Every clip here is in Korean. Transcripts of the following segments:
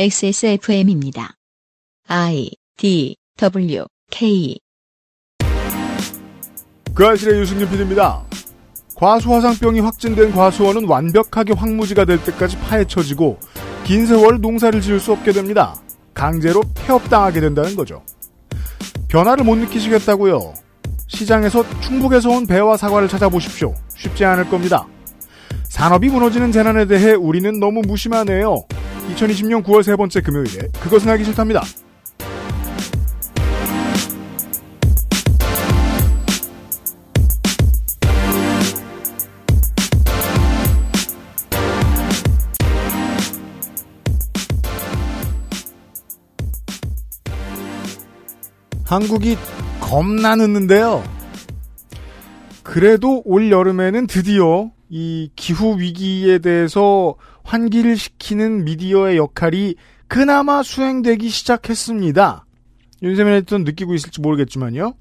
XSFM입니다. I D W K 그 아실의 유승균 PD입니다. 과수화상병이 확진된 과수원은 완벽하게 황무지가 될 때까지 파헤쳐지고 긴 세월 농사를 지을 수 없게 됩니다. 강제로 폐업당하게 된다는 거죠. 변화를 못 느끼시겠다고요. 시장에서 충북에서 온 배와 사과를 찾아보십시오. 쉽지 않을 겁니다. 산업이 무너지는 재난에 대해 우리는 너무 무심하네요. 2020년 9월 세 번째 금요일에 그것은 하기 싫답니다. 한국이 겁나 늦는데요. 그래도 올 여름에는 드디어 이 기후 위기에 대해서 환기를 시키는 미디어의 역할이 그나마 수행되기 시작했습니다. 윤세민 에디터 느끼고 있을지 모르겠지만요.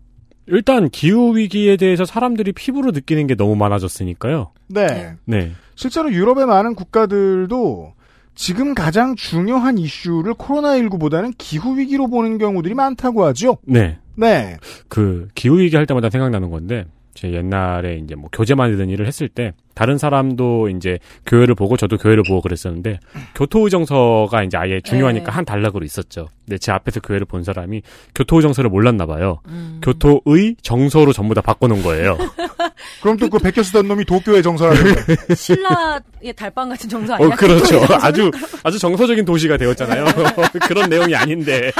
일단 기후 위기에 대해서 사람들이 피부로 느끼는 게 너무 많아졌으니까요. 네. 네. 실제로 유럽의 많은 국가들도 지금 가장 중요한 이슈를 코로나19보다는 기후 위기로 보는 경우들이 많다고 하죠. 네. 네. 그 기후 위기 할 때마다 생각나는 건데 제 옛날에 이제 뭐 교재 만드는 일을 했을 때 다른 사람도 이제 교회를 보고 저도 교회를 보고 그랬었는데 교토의정서가 이제 아예 중요하니까 네. 한 단락으로 있었죠. 근데 제 앞에서 교회를 본 사람이 교토의정서를 몰랐나 봐요. 음. 교토의 정서로 전부 다 바꿔놓은 거예요. 그럼 또 그 베껴 쓰던 놈이 도쿄의 정서라든가. 신라의 달빵 같은 정서 아니야? 어, 그렇죠. 아주 아주 정서적인 도시가 되었잖아요. 그런 내용이 아닌데.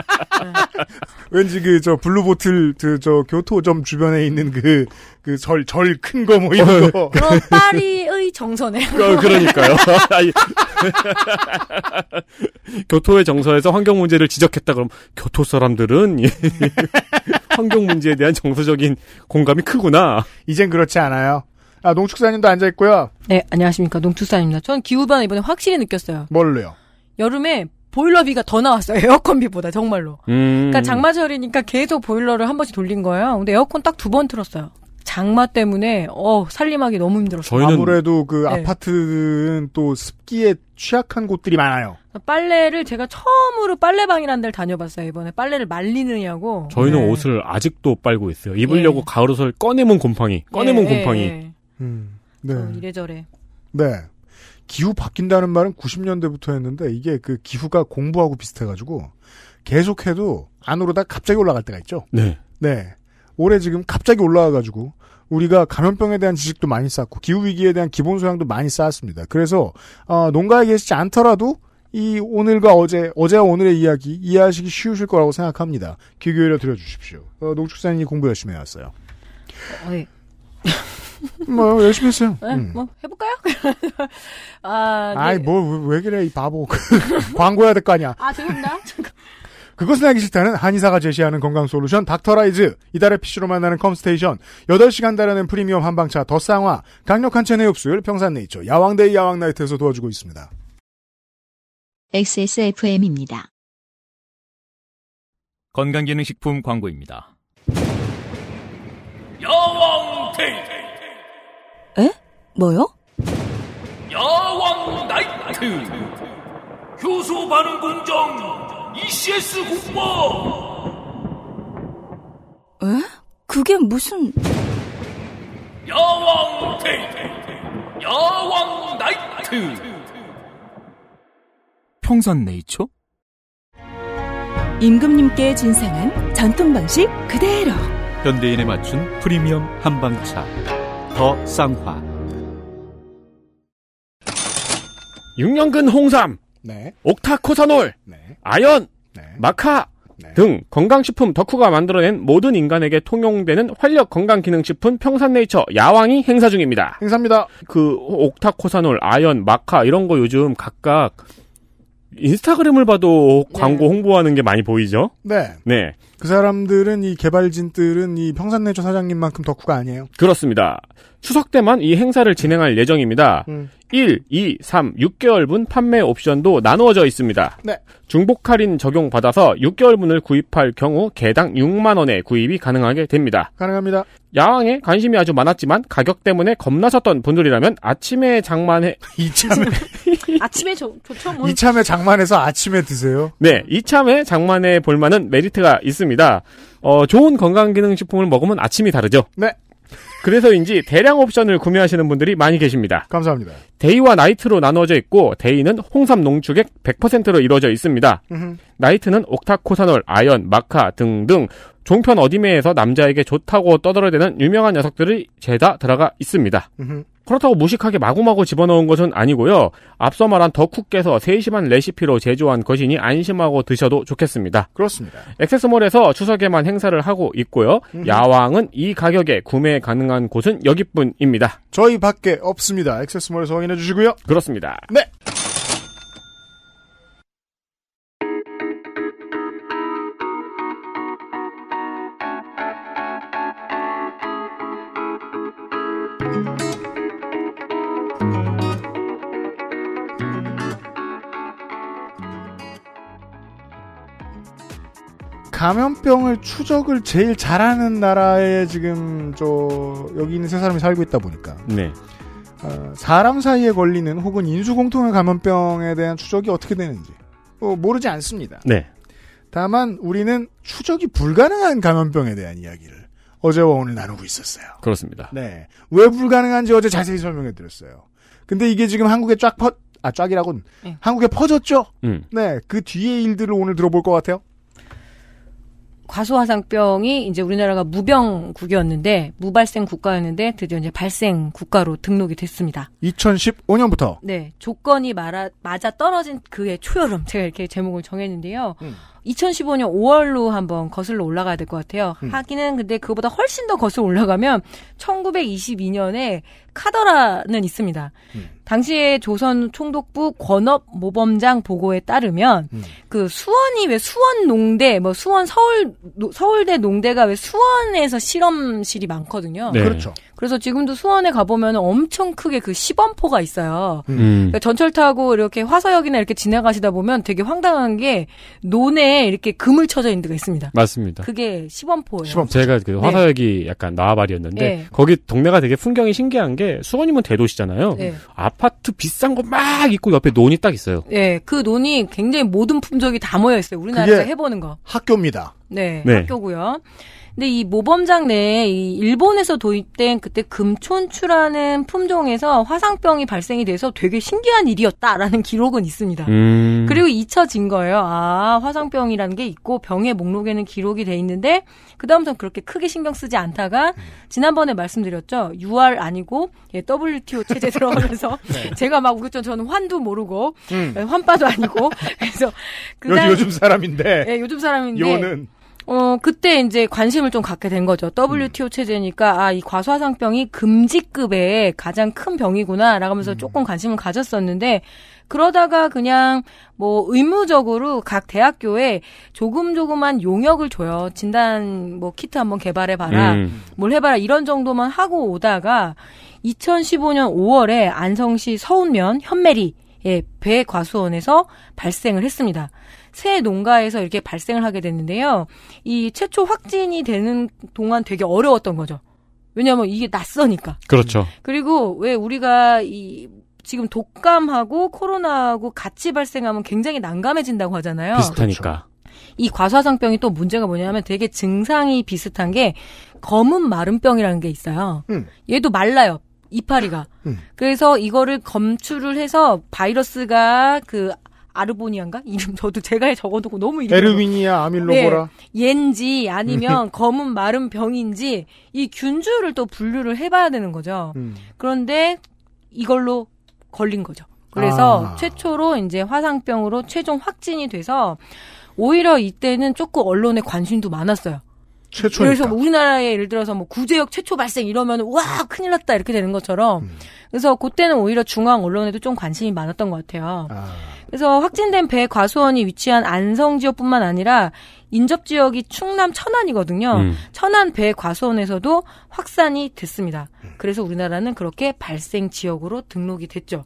왠지 그 저 블루보틀 그 저 교토점 주변에 있는 그 그 절 절 큰 거 뭐 이런 거. 그럼 파리의 정서네. 어, 그러니까요. 교토의 정서에서 환경 문제를 지적했다 그럼 교토 사람들은 이 환경 문제에 대한 정서적인 공감이 크구나. 이젠 그렇지 않아요. 아 농투사님도 앉아 있고요. 네, 안녕하십니까. 농투사입니다. 전 기후변화 이번에 확실히 느꼈어요. 뭘로요? 여름에 보일러비가 더 나왔어요. 에어컨비보다 정말로. 음. 그러니까 장마철이니까 계속 보일러를 한 번씩 돌린 거예요. 근데 에어컨 딱 두 번 틀었어요. 장마 때문에 어 살림하기 너무 힘들었어요. 저희는 아무래도 그 네. 아파트는 또 습기에 취약한 곳들이 많아요. 빨래를 제가 처음으로 빨래방이라는 데를 다녀봤어요. 이번에 빨래를 말리느냐고. 저희는 네. 옷을 아직도 빨고 있어요. 입으려고 예. 가을 옷을 꺼내면 곰팡이, 꺼내면 예, 곰팡이. 예, 예. 음. 네. 어, 이래저래. 네. 기후 바뀐다는 말은 90년대부터 했는데 이게 그 기후가 공부하고 비슷해가지고 계속해도 안으로다 갑자기 올라갈 때가 있죠. 네. 네. 올해 지금 갑자기 올라와가지고 우리가 감염병에 대한 지식도 많이 쌓고 기후 위기에 대한 기본 소양도 많이 쌓았습니다. 그래서 어, 농가에 계시지 않더라도 이 오늘과 어제 어제와 오늘의 이야기 이해하시기 쉬우실 거라고 생각합니다. 귀 기울여 들어주십시오. 어, 농축산인이 공부 열심히 해왔어요. 어, 예. 뭐 열심히 했어요. 네, 음. 뭐 해볼까요? 아, 네. 아이 뭐 왜 그래 이 바보 광고해야 될 거 아니야. 아 죄송합니다. 그것은 알기 싫다는 한의사가 제시하는 건강 솔루션 닥터라이즈 이달의 PC로 만나는 컴스테이션 8시간 달여낸 프리미엄 한방차 더 쌍화 강력한 체내 흡수율 평산네이처 야왕데이 야왕나이트에서 도와주고 있습니다. XSFM입니다. 건강기능식품 광고입니다. 야왕 데이 에? 뭐요? 야왕 나이트 효소 반응 공정 ECS 공모 에? 그게 무슨 야왕 데이 야왕 나이트 평산 네이처? 임금님께 진상한 전통 방식 그대로 현대인에 맞춘 프리미엄 한방차. 더 쌍화. 6년근 홍삼, 네, 옥타코사놀, 네, 아연, 네. 마카 네. 등 건강식품 덕후가 만들어낸 모든 인간에게 통용되는 활력 건강기능식품 평산네이처 야왕이 행사 중입니다. 행사입니다. 그 옥타코사놀, 아연, 마카 이런 거 요즘 각각 인스타그램을 봐도 광고 홍보하는 게 많이 보이죠? 네, 네. 그 사람들은 이 개발진들은 이 평산네이처 사장님만큼 덕후가 아니에요. 그렇습니다. 추석 때만 이 행사를 진행할 예정입니다. 음. 1, 2, 3, 6개월분 판매 옵션도 나누어져 있습니다. 네. 중복 할인 적용 받아서 6개월분을 구입할 경우 개당 6만 원에 구입이 가능하게 됩니다. 가능합니다. 야왕에 관심이 아주 많았지만 가격 때문에 겁나셨던 분들이라면 아침에 장만해 이참에 아침에 저, 좋죠. 뭐. 이참에 장만해서 아침에 드세요. 네, 이참에 장만해 볼 만한 메리트가 있습니다. 어, 좋은 건강기능식품을 먹으면 아침이 다르죠. 네. 그래서인지 대량 옵션을 구매하시는 분들이 많이 계십니다. 감사합니다. 데이와 나이트로 나눠져 있고 데이는 홍삼 농축액 100%로 이루어져 있습니다. 음흠. 나이트는 옥타코사놀, 아연, 마카 등등 종편 어디매에서 남자에게 좋다고 떠들어대는 유명한 녀석들이 죄다 들어가 있습니다. 음흠. 그렇다고 무식하게 마구마구 집어넣은 것은 아니고요. 앞서 말한 덕후께서 세심한 레시피로 제조한 것이니 안심하고 드셔도 좋겠습니다. 그렇습니다. 액세스몰에서 추석에만 행사를 하고 있고요. 음. 야왕은 이 가격에 구매 가능한 곳은 여기뿐입니다. 저희 밖에 없습니다. 액세스몰에서 확인해 주시고요. 그렇습니다. 네. 감염병을 추적을 제일 잘하는 나라에 지금 저 여기 있는 세 사람이 살고 있다 보니까 네. 어, 사람 사이에 걸리는 혹은 인수공통의 감염병에 대한 추적이 어떻게 되는지 어, 모르지 않습니다. 네. 다만 우리는 추적이 불가능한 감염병에 대한 이야기를 어제와 오늘 나누고 있었어요. 그렇습니다. 네. 왜 불가능한지 어제 자세히 설명해 드렸어요. 근데 이게 지금 한국에 쫙 퍼, 아, 쫙이라군. 네. 한국에 퍼졌죠? 음. 네. 그 뒤의 일들을 오늘 들어볼 것 같아요. 과수화상병이 이제 우리나라가 무병국이었는데 무발생 국가였는데 드디어 이제 발생 국가로 등록이 됐습니다. 2015년부터. 네, 조건이 말아, 맞아 떨어진 그의 초여름 제가 이렇게 제목을 정했는데요. 음. 2015년 5월로 한번 거슬러 올라가야 될 것 같아요. 음. 하기는 근데 그보다 훨씬 더 거슬러 올라가면 1922년에 카더라는 있습니다. 음. 당시에 조선 총독부 권업 모범장 보고에 따르면 음. 그 수원이 왜 수원 농대 뭐 수원 서울 노- 서울대 농대가 왜 수원에서 실험실이 많거든요. 네. 그렇죠. 그래서 지금도 수원에 가보면 엄청 크게 그 시범포가 있어요. 음. 그러니까 전철 타고 이렇게 화서역이나 이렇게 지나가시다 보면 되게 황당한 게 논에 이렇게 금을 쳐져 있는 데가 있습니다. 맞습니다. 그게 시범포예요. 시범. 제가 그 화서역이 약간 나와발이었는데 네. 거기 동네가 되게 풍경이 신기한 게 수원이면 대도시잖아요. 네. 아파트 비싼 거 막 있고 옆에 논이 딱 있어요. 네, 그 논이 굉장히 모든 품종이 다 모여 있어요. 우리나라에서 해보는 거. 학교입니다. 네, 네. 학교고요. 근데 이 모범장 내에 이 일본에서 도입된 그때 금촌추라는 품종에서 화상병이 발생이 돼서 되게 신기한 일이었다라는 기록은 있습니다. 음. 그리고 잊혀진 거예요. 아, 화상병이라는 게 있고 병의 목록에는 기록이 돼 있는데 그다음부터는 그렇게 크게 신경 쓰지 않다가 지난번에 말씀드렸죠. UR 아니고 예, WTO 체제 들어가면서 제가 막 우겼죠. 저는 환도 모르고 음. 예, 환빠도 아니고 그래서 요, 그다음 요즘 사람인데. 예, 요즘 사람인데 요는 어, 그때 이제 관심을 좀 갖게 된 거죠. WTO 체제니까, 아, 이 과수화상병이 금지급의 가장 큰 병이구나, 라고 하면서 조금 관심을 가졌었는데, 그러다가 그냥 뭐 의무적으로 각 대학교에 조금 조금만 용역을 줘요. 진단 뭐 키트 한번 개발해 봐라. 음. 뭘 해봐라. 이런 정도만 하고 오다가 2015년 5월에 안성시 서운면 현메리 예, 배과수원에서 발생을 했습니다. 새 농가에서 이렇게 발생을 하게 됐는데요. 이 최초 확진이 되는 동안 되게 어려웠던 거죠. 왜냐하면 이게 낯서니까. 그렇죠. 그리고 왜 우리가 이 지금 독감하고 코로나하고 같이 발생하면 굉장히 난감해진다고 하잖아요. 비슷하니까. 이 과수화상병이 또 문제가 뭐냐면 되게 증상이 비슷한 게 검은 마름병이라는 게 있어요. 음. 얘도 말라요. 이파리가. 음. 그래서 이거를 검출을 해서 바이러스가 그 아르보니안가 이름 저도 제가 적어두고 너무 이름 에르위니아 아밀로보라. 옌지 아니면 검은 마른 병인지 이 균주를 또 분류를 해봐야 되는 거죠. 음. 그런데 이걸로 걸린 거죠. 그래서 아. 최초로 이제 화상병으로 최종 확진이 돼서 오히려 이때는 조금 언론의 관심도 많았어요. 최초니까. 그래서 뭐 우리나라에 예를 들어서 뭐 구제역 최초 발생 이러면 와 큰일 났다 이렇게 되는 것처럼 음. 그래서 그때는 오히려 중앙 언론에도 좀 관심이 많았던 것 같아요. 아, 그래서 확진된 배 과수원이 위치한 안성 지역뿐만 아니라 인접 지역이 충남 천안이거든요. 음. 천안 배 과수원에서도 확산이 됐습니다. 그래서 우리나라는 그렇게 발생 지역으로 등록이 됐죠.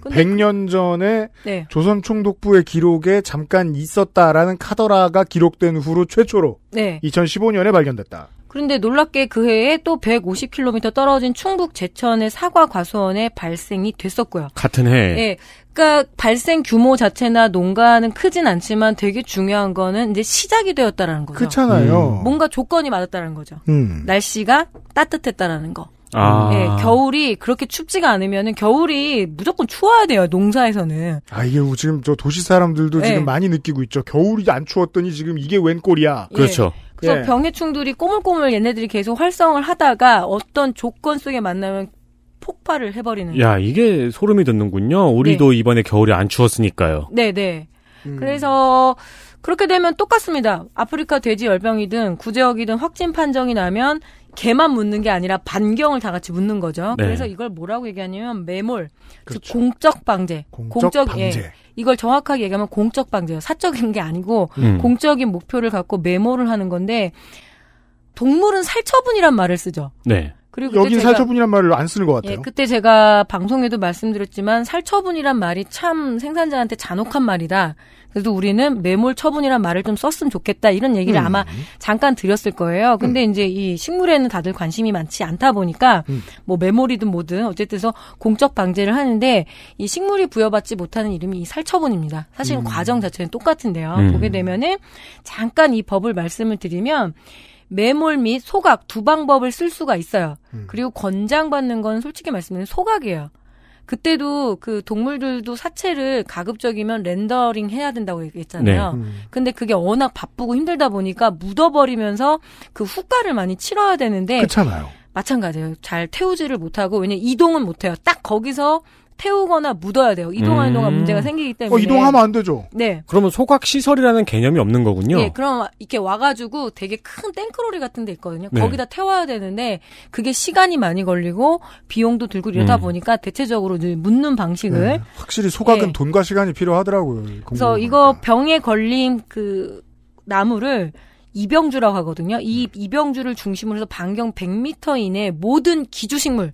근데 100년 전에 네. 조선 총독부의 기록에 잠깐 있었다라는 카더라가 기록된 후로 최초로 네. 2015년에 발견됐다. 그런데 놀랍게 그 해에 또 150km 떨어진 충북 제천의 사과 과수원에 발생이 됐었고요. 같은 해. 예. 그러니까 발생 규모 자체나 농가는 크진 않지만 되게 중요한 거는 이제 시작이 되었다라는 거죠. 그렇잖아요. 뭔가 조건이 맞았다는 거죠. 음. 날씨가 따뜻했다라는 거. 아. 예, 겨울이 그렇게 춥지가 않으면은 겨울이 무조건 추워야 돼요. 농사에서는. 아 이게 지금 저 도시 사람들도 네. 지금 많이 느끼고 있죠. 겨울이 안 추웠더니 지금 이게 웬 꼴이야. 예. 그렇죠. 그래서 예. 병해충들이 꼬물꼬물 얘네들이 계속 활성을 하다가 어떤 조건 속에 만나면 폭발을 해버리는. 야, 이게 소름이 돋는군요. 우리도 이번에 겨울이 안 추웠으니까요. 네, 네. 음. 그래서 그렇게 되면 똑같습니다. 아프리카 돼지 열병이든 구제역이든 확진 판정이 나면 개만 묻는 게 아니라 반경을 다 같이 묻는 거죠. 네. 그래서 이걸 뭐라고 얘기하냐면 매몰, 즉 그렇죠. 공적 방제. 공적 예. 방제. 이걸 정확하게 얘기하면 공적 방제예요. 사적인 게 아니고 음. 공적인 목표를 갖고 매몰을 하는 건데 동물은 살처분이란 말을 쓰죠. 네. 그리고 여긴 제가- 살처분이란 말을 안 쓰는 것 같아요. 예, 그때 제가 방송에도 말씀드렸지만 살처분이란 말이 참 생산자한테 잔혹한 말이다. 그래도 우리는 매몰 처분이란 말을 좀 썼으면 좋겠다. 이런 얘기를 음. 아마 잠깐 드렸을 거예요. 근데 이제 이 식물에는 다들 관심이 많지 않다 보니까 음. 뭐 매몰이든 뭐든 어쨌든 서 공적 방제를 하는데 이 식물이 부여받지 못하는 이름이 이 살처분입니다. 사실은 과정 자체는 똑같은데요. 음. 보게 되면은 잠깐 이 법을 말씀을 드리면 매몰 및 소각 두 방법을 쓸 수가 있어요. 음. 그리고 권장받는 건 솔직히 말씀드리면 소각이에요. 그때도 그 동물들도 사체를 가급적이면 렌더링 해야 된다고 얘기했잖아요. 음. 근데 그게 워낙 바쁘고 힘들다 보니까 묻어버리면서 그 후가를 많이 치러야 되는데 그렇잖아요. 마찬가지예요. 잘 태우지를 못하고 왜냐 면 이동은 못해요. 딱 거기서 태우거나 묻어야 돼요. 이동하는 음. 동안 문제가 생기기 때문에. 어, 이동하면 안 되죠. 네. 그러면 소각 시설이라는 개념이 없는 거군요. 예, 그럼 이렇게 와가지고 되게 큰 땡크로리 같은 데 있거든요. 네. 거기다 태워야 되는데 그게 시간이 많이 걸리고 비용도 들고 이러다 음. 보니까 대체적으로 묻는 방식을 네. 확실히 소각은 예. 돈과 시간이 필요하더라고요. 그래서 이거. 병에 걸린 그 나무를 이병주라고 하거든요. 이 음. 이병주를 중심으로 해서 반경 100m 이내 모든 기주식물.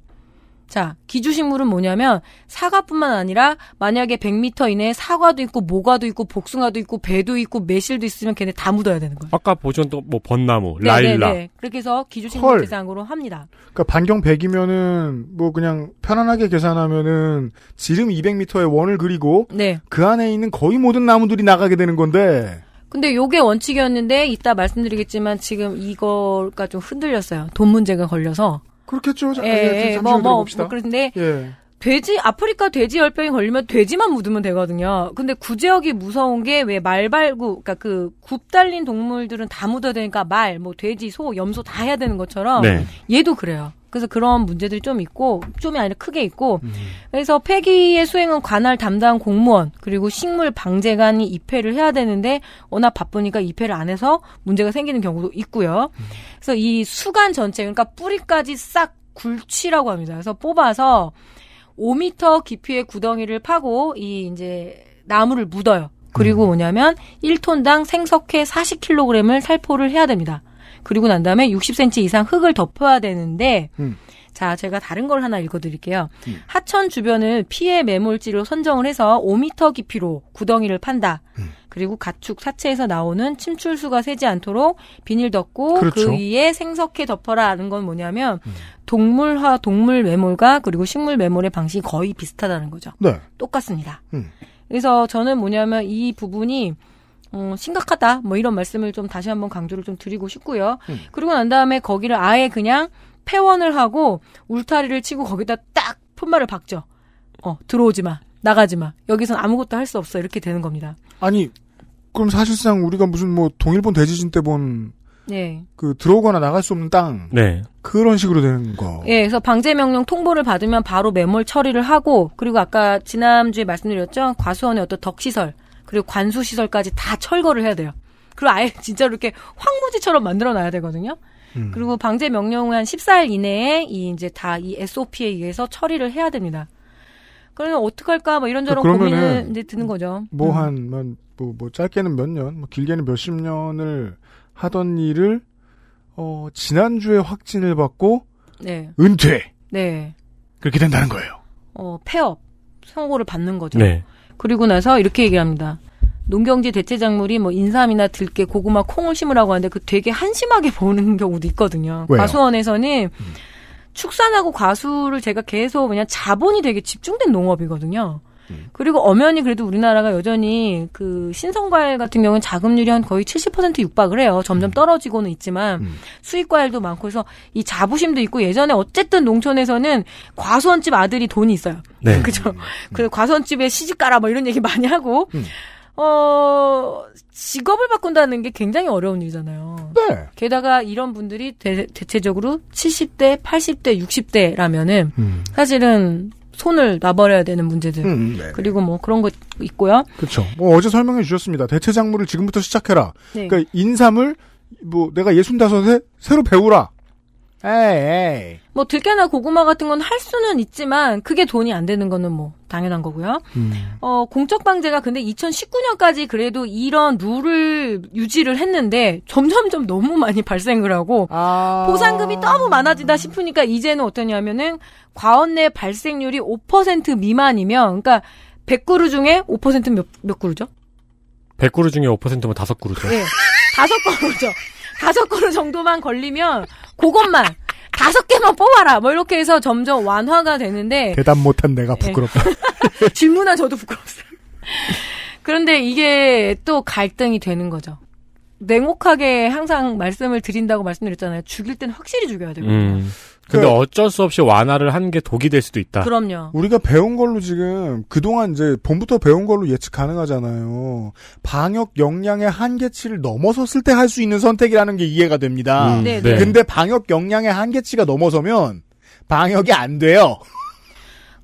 자, 기주식물은 뭐냐면 사과뿐만 아니라 만약에 100m 이내에 사과도 있고 모과도 있고 복숭아도 있고 배도 있고 매실도 있으면 걔네 다 묻어야 되는 거예요. 아까 보셨던 뭐 벚나무, 네, 라일락. 네, 네. 그렇게 해서 기주식물 헐. 대상으로 합니다. 그러니까 반경 100이면은 뭐 그냥 편안하게 계산하면은 지름 200m의 원을 그리고 네. 그 안에 있는 거의 모든 나무들이 나가게 되는 건데 근데 요게 원칙이었는데 이따 말씀드리겠지만 지금 이거가 좀 흔들렸어요. 돈 문제가 걸려서. 그렇겠죠. 자, 예, 예, 예, 잠시 뭐, 만 뭐, 들어봅시다. 뭐, 그런데 예. 돼지 아프리카 돼지 열병이 걸리면 돼지만 묻으면 되거든요. 근데 구제역이 무서운 게 왜 말발구 그러니까 그 굽 달린 동물들은 다 묻어야 되니까 말, 뭐 돼지, 소, 염소 다 해야 되는 것처럼 네. 얘도 그래요. 그래서 그런 문제들이 좀 있고 좀이 아니라 크게 있고 음. 그래서 폐기의 수행은 관할 담당 공무원 그리고 식물 방재관이 입회를 해야 되는데 워낙 바쁘니까 입회를 안 해서 문제가 생기는 경우도 있고요. 그래서 이 수간 전체 그러니까 뿌리까지 싹 굴치라고 합니다. 그래서 뽑아서 5m 깊이의 구덩이를 파고 이 이제 나무를 묻어요. 그리고 뭐냐면 1톤당 생석회 40kg을 살포를 해야 됩니다. 그리고 난 다음에 60cm 이상 흙을 덮어야 되는데 음. 자, 제가 다른 걸 하나 읽어드릴게요. 하천 주변을 피해 매몰지로 선정을 해서 5m 깊이로 구덩이를 판다. 그리고 가축 사체에서 나오는 침출수가 새지 않도록 비닐 덮고 그 그렇죠. 위에 생석해 덮어라는 건 뭐냐면 동물화 동물 매몰과 그리고 식물 매몰의 방식이 거의 비슷하다는 거죠. 네. 똑같습니다. 음. 그래서 저는 뭐냐면 이 부분이 어, 심각하다. 뭐 이런 말씀을 좀 다시 한번 강조를 좀 드리고 싶고요. 음. 그리고 난 다음에 거기를 아예 그냥 폐원을 하고 울타리를 치고 거기다 딱 푯말을 박죠. 어, 들어오지 마. 나가지 마. 여기선 아무것도 할 수 없어. 이렇게 되는 겁니다. 아니 그럼 사실상 우리가 무슨 뭐 동일본 대지진 때 본 그 네. 들어오거나 나갈 수 없는 땅 네. 그런 식으로 되는 거. 예, 그래서 방제 명령 통보를 받으면 바로 매몰 처리를 하고 그리고 아까 지난주에 말씀드렸죠. 과수원의 어떤 덕 시설 그리고 관수 시설까지 다 철거를 해야 돼요. 그리고 아예 진짜로 이렇게 황무지처럼 만들어 놔야 되거든요. 음. 그리고 방제 명령은 한 14일 이내에 이 이제 다 이 SOP에 의해서 처리를 해야 됩니다. 그러면 어떡할까 뭐 이런저런 고민을 이제 드는 거죠. 뭐 음. 한, 뭐, 뭐, 뭐, 짧게는 몇 년, 뭐, 길게는 몇십 년을 하던 일을, 어, 지난주에 확진을 받고, 네. 은퇴! 네. 그렇게 된다는 거예요. 어, 폐업 선고를 받는 거죠. 네. 그리고 나서 이렇게 얘기합니다. 농경지 대체 작물이 뭐 인삼이나 들깨, 고구마, 콩을 심으라고 하는데 그 되게 한심하게 보는 경우도 있거든요. 왜요? 과수원에서는 축산하고 과수를 제가 계속 그냥 자본이 되게 집중된 농업이거든요. 그리고 엄연히 그래도 우리나라가 여전히 그 신성과일 같은 경우는 자급률이 한 거의 70% 육박을 해요. 점점 떨어지고는 있지만 음. 수익과일도 많고 그래서 이 자부심도 있고 예전에 어쨌든 농촌에서는 과수원집 아들이 돈이 있어요. 네. 그죠. 그 과수원집에 시집 가라 뭐 이런 얘기 많이 하고 음. 어 직업을 바꾼다는 게 굉장히 어려운 일이잖아요. 네. 게다가 이런 분들이 대, 대체적으로 70대, 80대, 60대라면은 음. 사실은 손을 놔버려야 되는 문제들. 음, 네. 그리고 뭐 그런 거 있고요. 그렇죠. 뭐 어제 설명해 주셨습니다. 대체 작물을 지금부터 시작해라. 네. 그러니까 인삼을 뭐 내가 예순다섯에 새로 배우라. 에이, 에이. 뭐 들깨나 고구마 같은 건 할 수는 있지만 그게 돈이 안 되는 거는 뭐 당연한 거고요. 음. 어, 공적 방제가 근데 2019년까지 그래도 이런 룰을 유지를 했는데 점점점 너무 많이 발생을 하고 아. 보상금이 너무 많아지다 싶으니까 이제는 어떠냐면은 과원 내 발생률이 5% 미만이면 그러니까 100그루 중에 5%몇 몇 그루죠? 100그루 중에 5%면 5그루죠. 예. 다섯 그루죠. 다섯 그루 정도만 걸리면 그것만 다섯 개만 뽑아라. 뭐 이렇게 해서 점점 완화가 되는데 대답 못한 내가 부끄럽다. 질문한 저도 부끄럽어요. 그런데 이게 또 갈등이 되는 거죠. 냉혹하게 항상 말씀을 드린다고 말씀드렸잖아요. 죽일 땐 확실히 죽여야 되거든요. 음. 근데 그- 어쩔 수 없이 완화를 한 게 독이 될 수도 있다. 그럼요. 우리가 배운 걸로 지금 그동안 이제 봄부터 배운 걸로 예측 가능하잖아요. 방역 역량의 한계치를 넘어섰을 때 할 수 있는 선택이라는 게 이해가 됩니다. 음, 네, 네. 근데 방역 역량의 한계치가 넘어서면 방역이 안 돼요.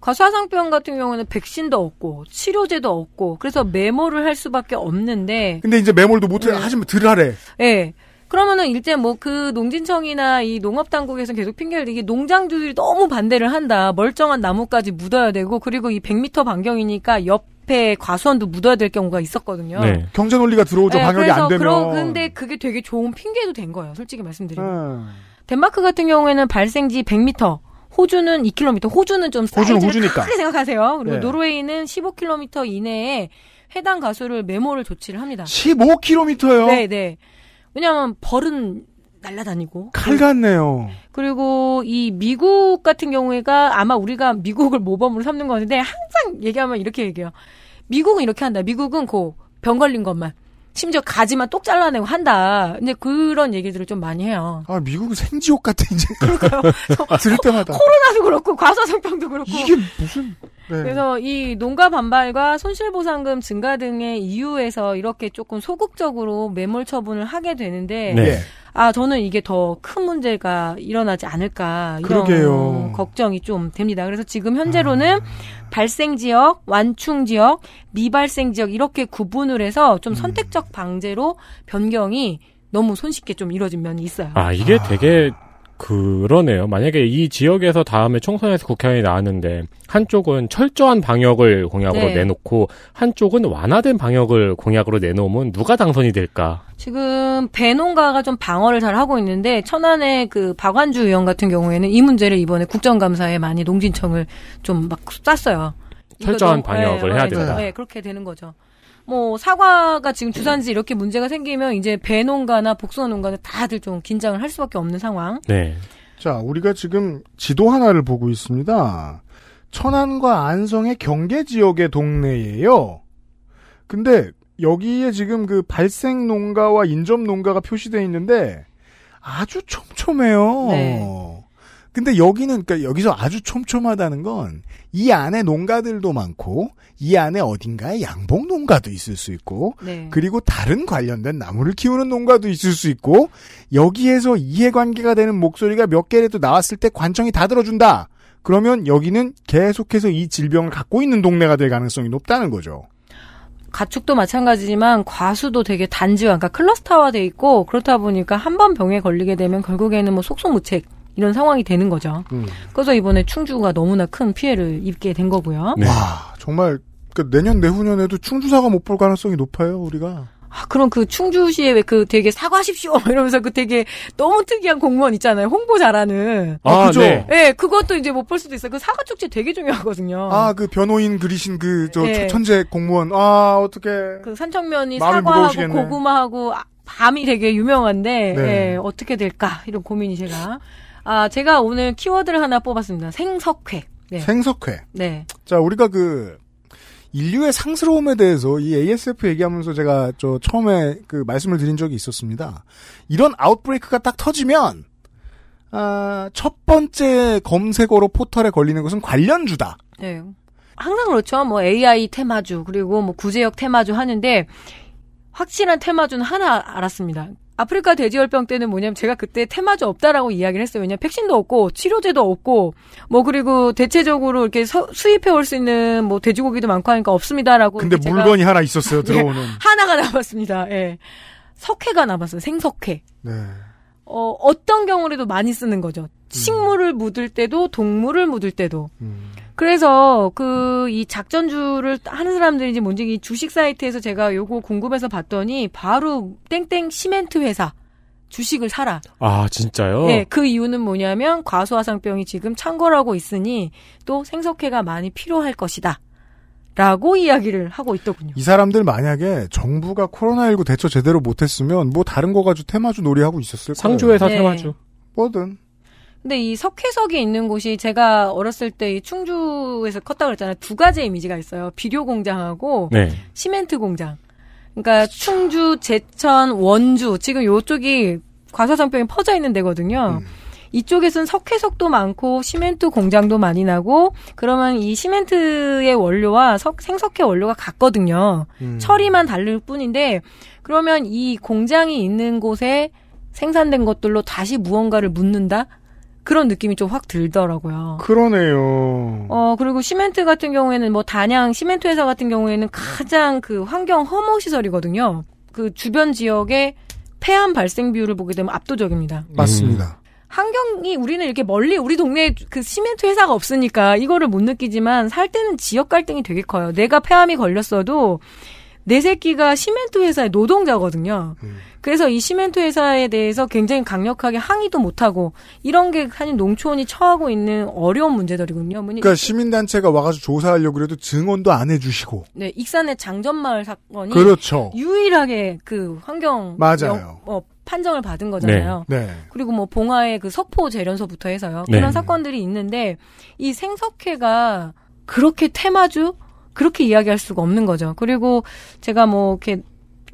과사상병 같은 경우는 백신도 없고 치료제도 없고 그래서 메모를 할 수밖에 없는데 근데 이제 매몰도 못해 네. 하시면 들 하래. 예. 그러면은 일단 뭐그 농진청이나 이 농업 당국에서 계속 핑계를 대기 농장주들이 너무 반대를 한다. 멀쩡한 나무까지 묻어야 되고 그리고 이 100m 반경이니까 옆에 과수원도 묻어야 될 경우가 있었거든요. 네. 경제 논리가 들어오죠. 예, 방역이 그래서 안 되면. 그러, 근데 그게 되게 좋은 핑계도 된 거예요. 솔직히 말씀드리면. 음. 덴마크 같은 경우에는 발생지 100m, 호주는 2km. 호주는 좀 호주는 사이즈를 호주니까. 크게 생각하세요. 그리고 네. 노르웨이는 15km 이내에 해당 가수를 메모를 조치를 합니다. 15km요. 네, 네. 왜냐하면 벌은 날아다니고. 칼 같네요. 그리고 이 미국 같은 경우에가 아마 우리가 미국을 모범으로 삼는 거는데 항상 얘기하면 이렇게 얘기해요. 미국은 이렇게 한다. 미국은 그 병 걸린 것만. 심지어 가지만 똑 잘라내고 한다. 근데 그런 얘기들을 좀 많이 해요. 아 미국은 생지옥 같아 이제. 들을 때마다. 코로나도 그렇고 과사성병도 그렇고. 이게 무슨? 네. 그래서 이 농가 반발과 손실보상금 증가 등의 이유에서 이렇게 조금 소극적으로 매몰 처분을 하게 되는데 네. 예. 아 저는 이게 더 큰 문제가 일어나지 않을까 이런 그러게요. 걱정이 좀 됩니다. 그래서 지금 현재로는 발생 지역, 완충 지역, 미발생 지역 이렇게 구분을 해서 음. 좀 선택적 방제로 변경이 너무 손쉽게 좀 이루어진 면이 있어요. 아, 이게 되게 그러네요. 만약에 이 지역에서 다음에 총선에서 국회의원이 나왔는데 한쪽은 철저한 방역을 공약으로 네. 내놓고 한쪽은 완화된 방역을 공약으로 내놓으면 누가 당선이 될까? 지금 배농가가 좀 방어를 잘 하고 있는데 천안의 그 박완주 의원 같은 경우에는 이 문제를 이번에 국정감사에 많이 농진청을 좀막 쐈어요. 이거 철저한 너무- 방역을 예, 해야 예, 된다. 네, 그렇게 되는 거죠. 뭐 사과가 지금 주산지 이렇게 문제가 생기면 이제 배 농가나 복숭아 농가는 다들 좀 긴장을 할 수밖에 없는 상황. 네. 자, 우리가 지금 지도 하나를 보고 있습니다. 천안과 안성의 경계 지역의 동네예요. 근데 여기에 지금 그 발생 농가와 인접 농가가 표시되어 있는데 아주 촘촘해요. 네. 근데 여기는 그러니까 여기서 아주 촘촘하다는 건 이 안에 농가들도 많고 이 안에 어딘가에 양봉 농가도 있을 수 있고 네. 그리고 다른 관련된 나무를 키우는 농가도 있을 수 있고 여기에서 이해관계가 되는 목소리가 몇 개라도 나왔을 때 관청이 다 들어준다. 그러면 여기는 계속해서 이 질병을 갖고 있는 동네가 될 가능성이 높다는 거죠. 가축도 마찬가지지만 과수도 되게 단지화, 그러니까 클러스터화돼 있고 그렇다 보니까 한 번 병에 걸리게 되면 결국에는 뭐 속속무책 이런 상황이 되는 거죠. 음. 그래서 이번에 충주가 너무나 큰 피해를 입게 된 거고요. 네. 와 정말 그 내년 내후년에도 충주사가 못 볼 가능성이 높아요 우리가. 아, 그럼 그 충주시에 왜 그 되게 사과하십시오 이러면서 그 되게 너무 특이한 공무원 있잖아요. 홍보 잘하는. 아, 그죠? 네. 예, 그것도 이제 못 볼 수도 있어요. 그 사과 축제 되게 중요하거든요. 아 그 변호인 그리신 그저 네. 천재 공무원 아 어떻게 그 산청면이 사과하고 무거우시겠네. 고구마하고 아, 밤이 되게 유명한데 네. 예, 어떻게 될까 이런 고민이 제가 아 제가 오늘 키워드를 하나 뽑았습니다 생석회 네, 생석회. 네. 자 우리가 그 인류의 상스러움에 대해서 이 ASF 얘기하면서 제가 저 처음에 그 말씀을 드린 적이 있었습니다. 이런 아웃브레이크가 딱 터지면 아, 첫 번째 검색어로 포털에 걸리는 것은 관련주다. 네. 항상 그렇죠. 뭐 AI 테마주 그리고 뭐 구제역 테마주 하는데 확실한 테마주는 하나 알았습니다. 아프리카 돼지열병 때는 뭐냐면 제가 그때 테마주 없다라고 이야기를 했어요. 왜냐면 백신도 없고 치료제도 없고 뭐 그리고 대체적으로 이렇게 서- 수입해 올 수 있는 뭐 돼지고기도 많고 하니까 없습니다라고. 근데 물건이 하나 있었어요. 들어오는. 하나가 남았습니다. 예. 석회가 남았어요. 생석회. 네. 어, 어떤 경우에도 많이 쓰는 거죠. 식물을 묻을 때도 동물을 묻을 때도. 음. 그래서 그 이 작전주를 하는 사람들인지 뭔지 이 주식 사이트에서 제가 요거 궁금해서 봤더니 바로 땡땡 시멘트 회사 주식을 사라. 아, 진짜요? 네, 그 이유는 뭐냐면 과수화상병이 지금 창궐하고 있으니 또 생석회가 많이 필요할 것이다. 라고 이야기를 하고 있더군요. 이 사람들 만약에 정부가 코로나19 대처 제대로 못했으면 뭐 다른 거 가지고 테마주 놀이하고 있었을 거예요. 상주에서 네. 테마주. 뭐든. 근데 이 석회석이 있는 곳이 제가 어렸을 때 이 충주에서 컸다고 그랬잖아요. 두 가지 이미지가 있어요. 비료 공장하고 네. 시멘트 공장. 그러니까 충주, 제천, 원주 지금 요쪽이 과사상병이 퍼져 있는 데거든요. 음. 이쪽에서는 석회석도 많고 시멘트 공장도 많이 나고 그러면 이 시멘트의 원료와 석, 생석회 원료가 같거든요. 음. 처리만 다를 뿐인데 그러면 이 공장이 있는 곳에 생산된 것들로 다시 무언가를 묻는다? 그런 느낌이 좀 확 들더라고요. 그러네요. 어, 그리고 시멘트 같은 경우에는 뭐 단양 시멘트 회사 같은 경우에는 가장 그 환경 혐오 시설이거든요. 그 주변 지역의 폐암 발생 비율을 보게 되면 압도적입니다. 맞습니다. 환경이 우리는 이렇게 멀리 우리 동네에 그 시멘트 회사가 없으니까 이거를 못 느끼지만 살 때는 지역 갈등이 되게 커요. 내가 폐암이 걸렸어도 내 새끼가 시멘트 회사의 노동자거든요. 음. 그래서 이 시멘트 회사에 대해서 굉장히 강력하게 항의도 못하고 이런 게 사실 농촌이 처하고 있는 어려운 문제들이군요. 그러니까 시민단체가 와가지고 조사하려고 그래도 증언도 안 해주시고. 네, 익산의 장전마을 사건이 그렇죠. 유일하게 그 환경 맞아요. 영- 어, 판정을 받은 거잖아요. 네. 그리고 뭐 봉화의 그 석포 재련소부터 해서요. 네. 그런 사건들이 있는데 이 생석회가 그렇게 테마주 그렇게 이야기할 수가 없는 거죠. 그리고 제가 뭐 이렇게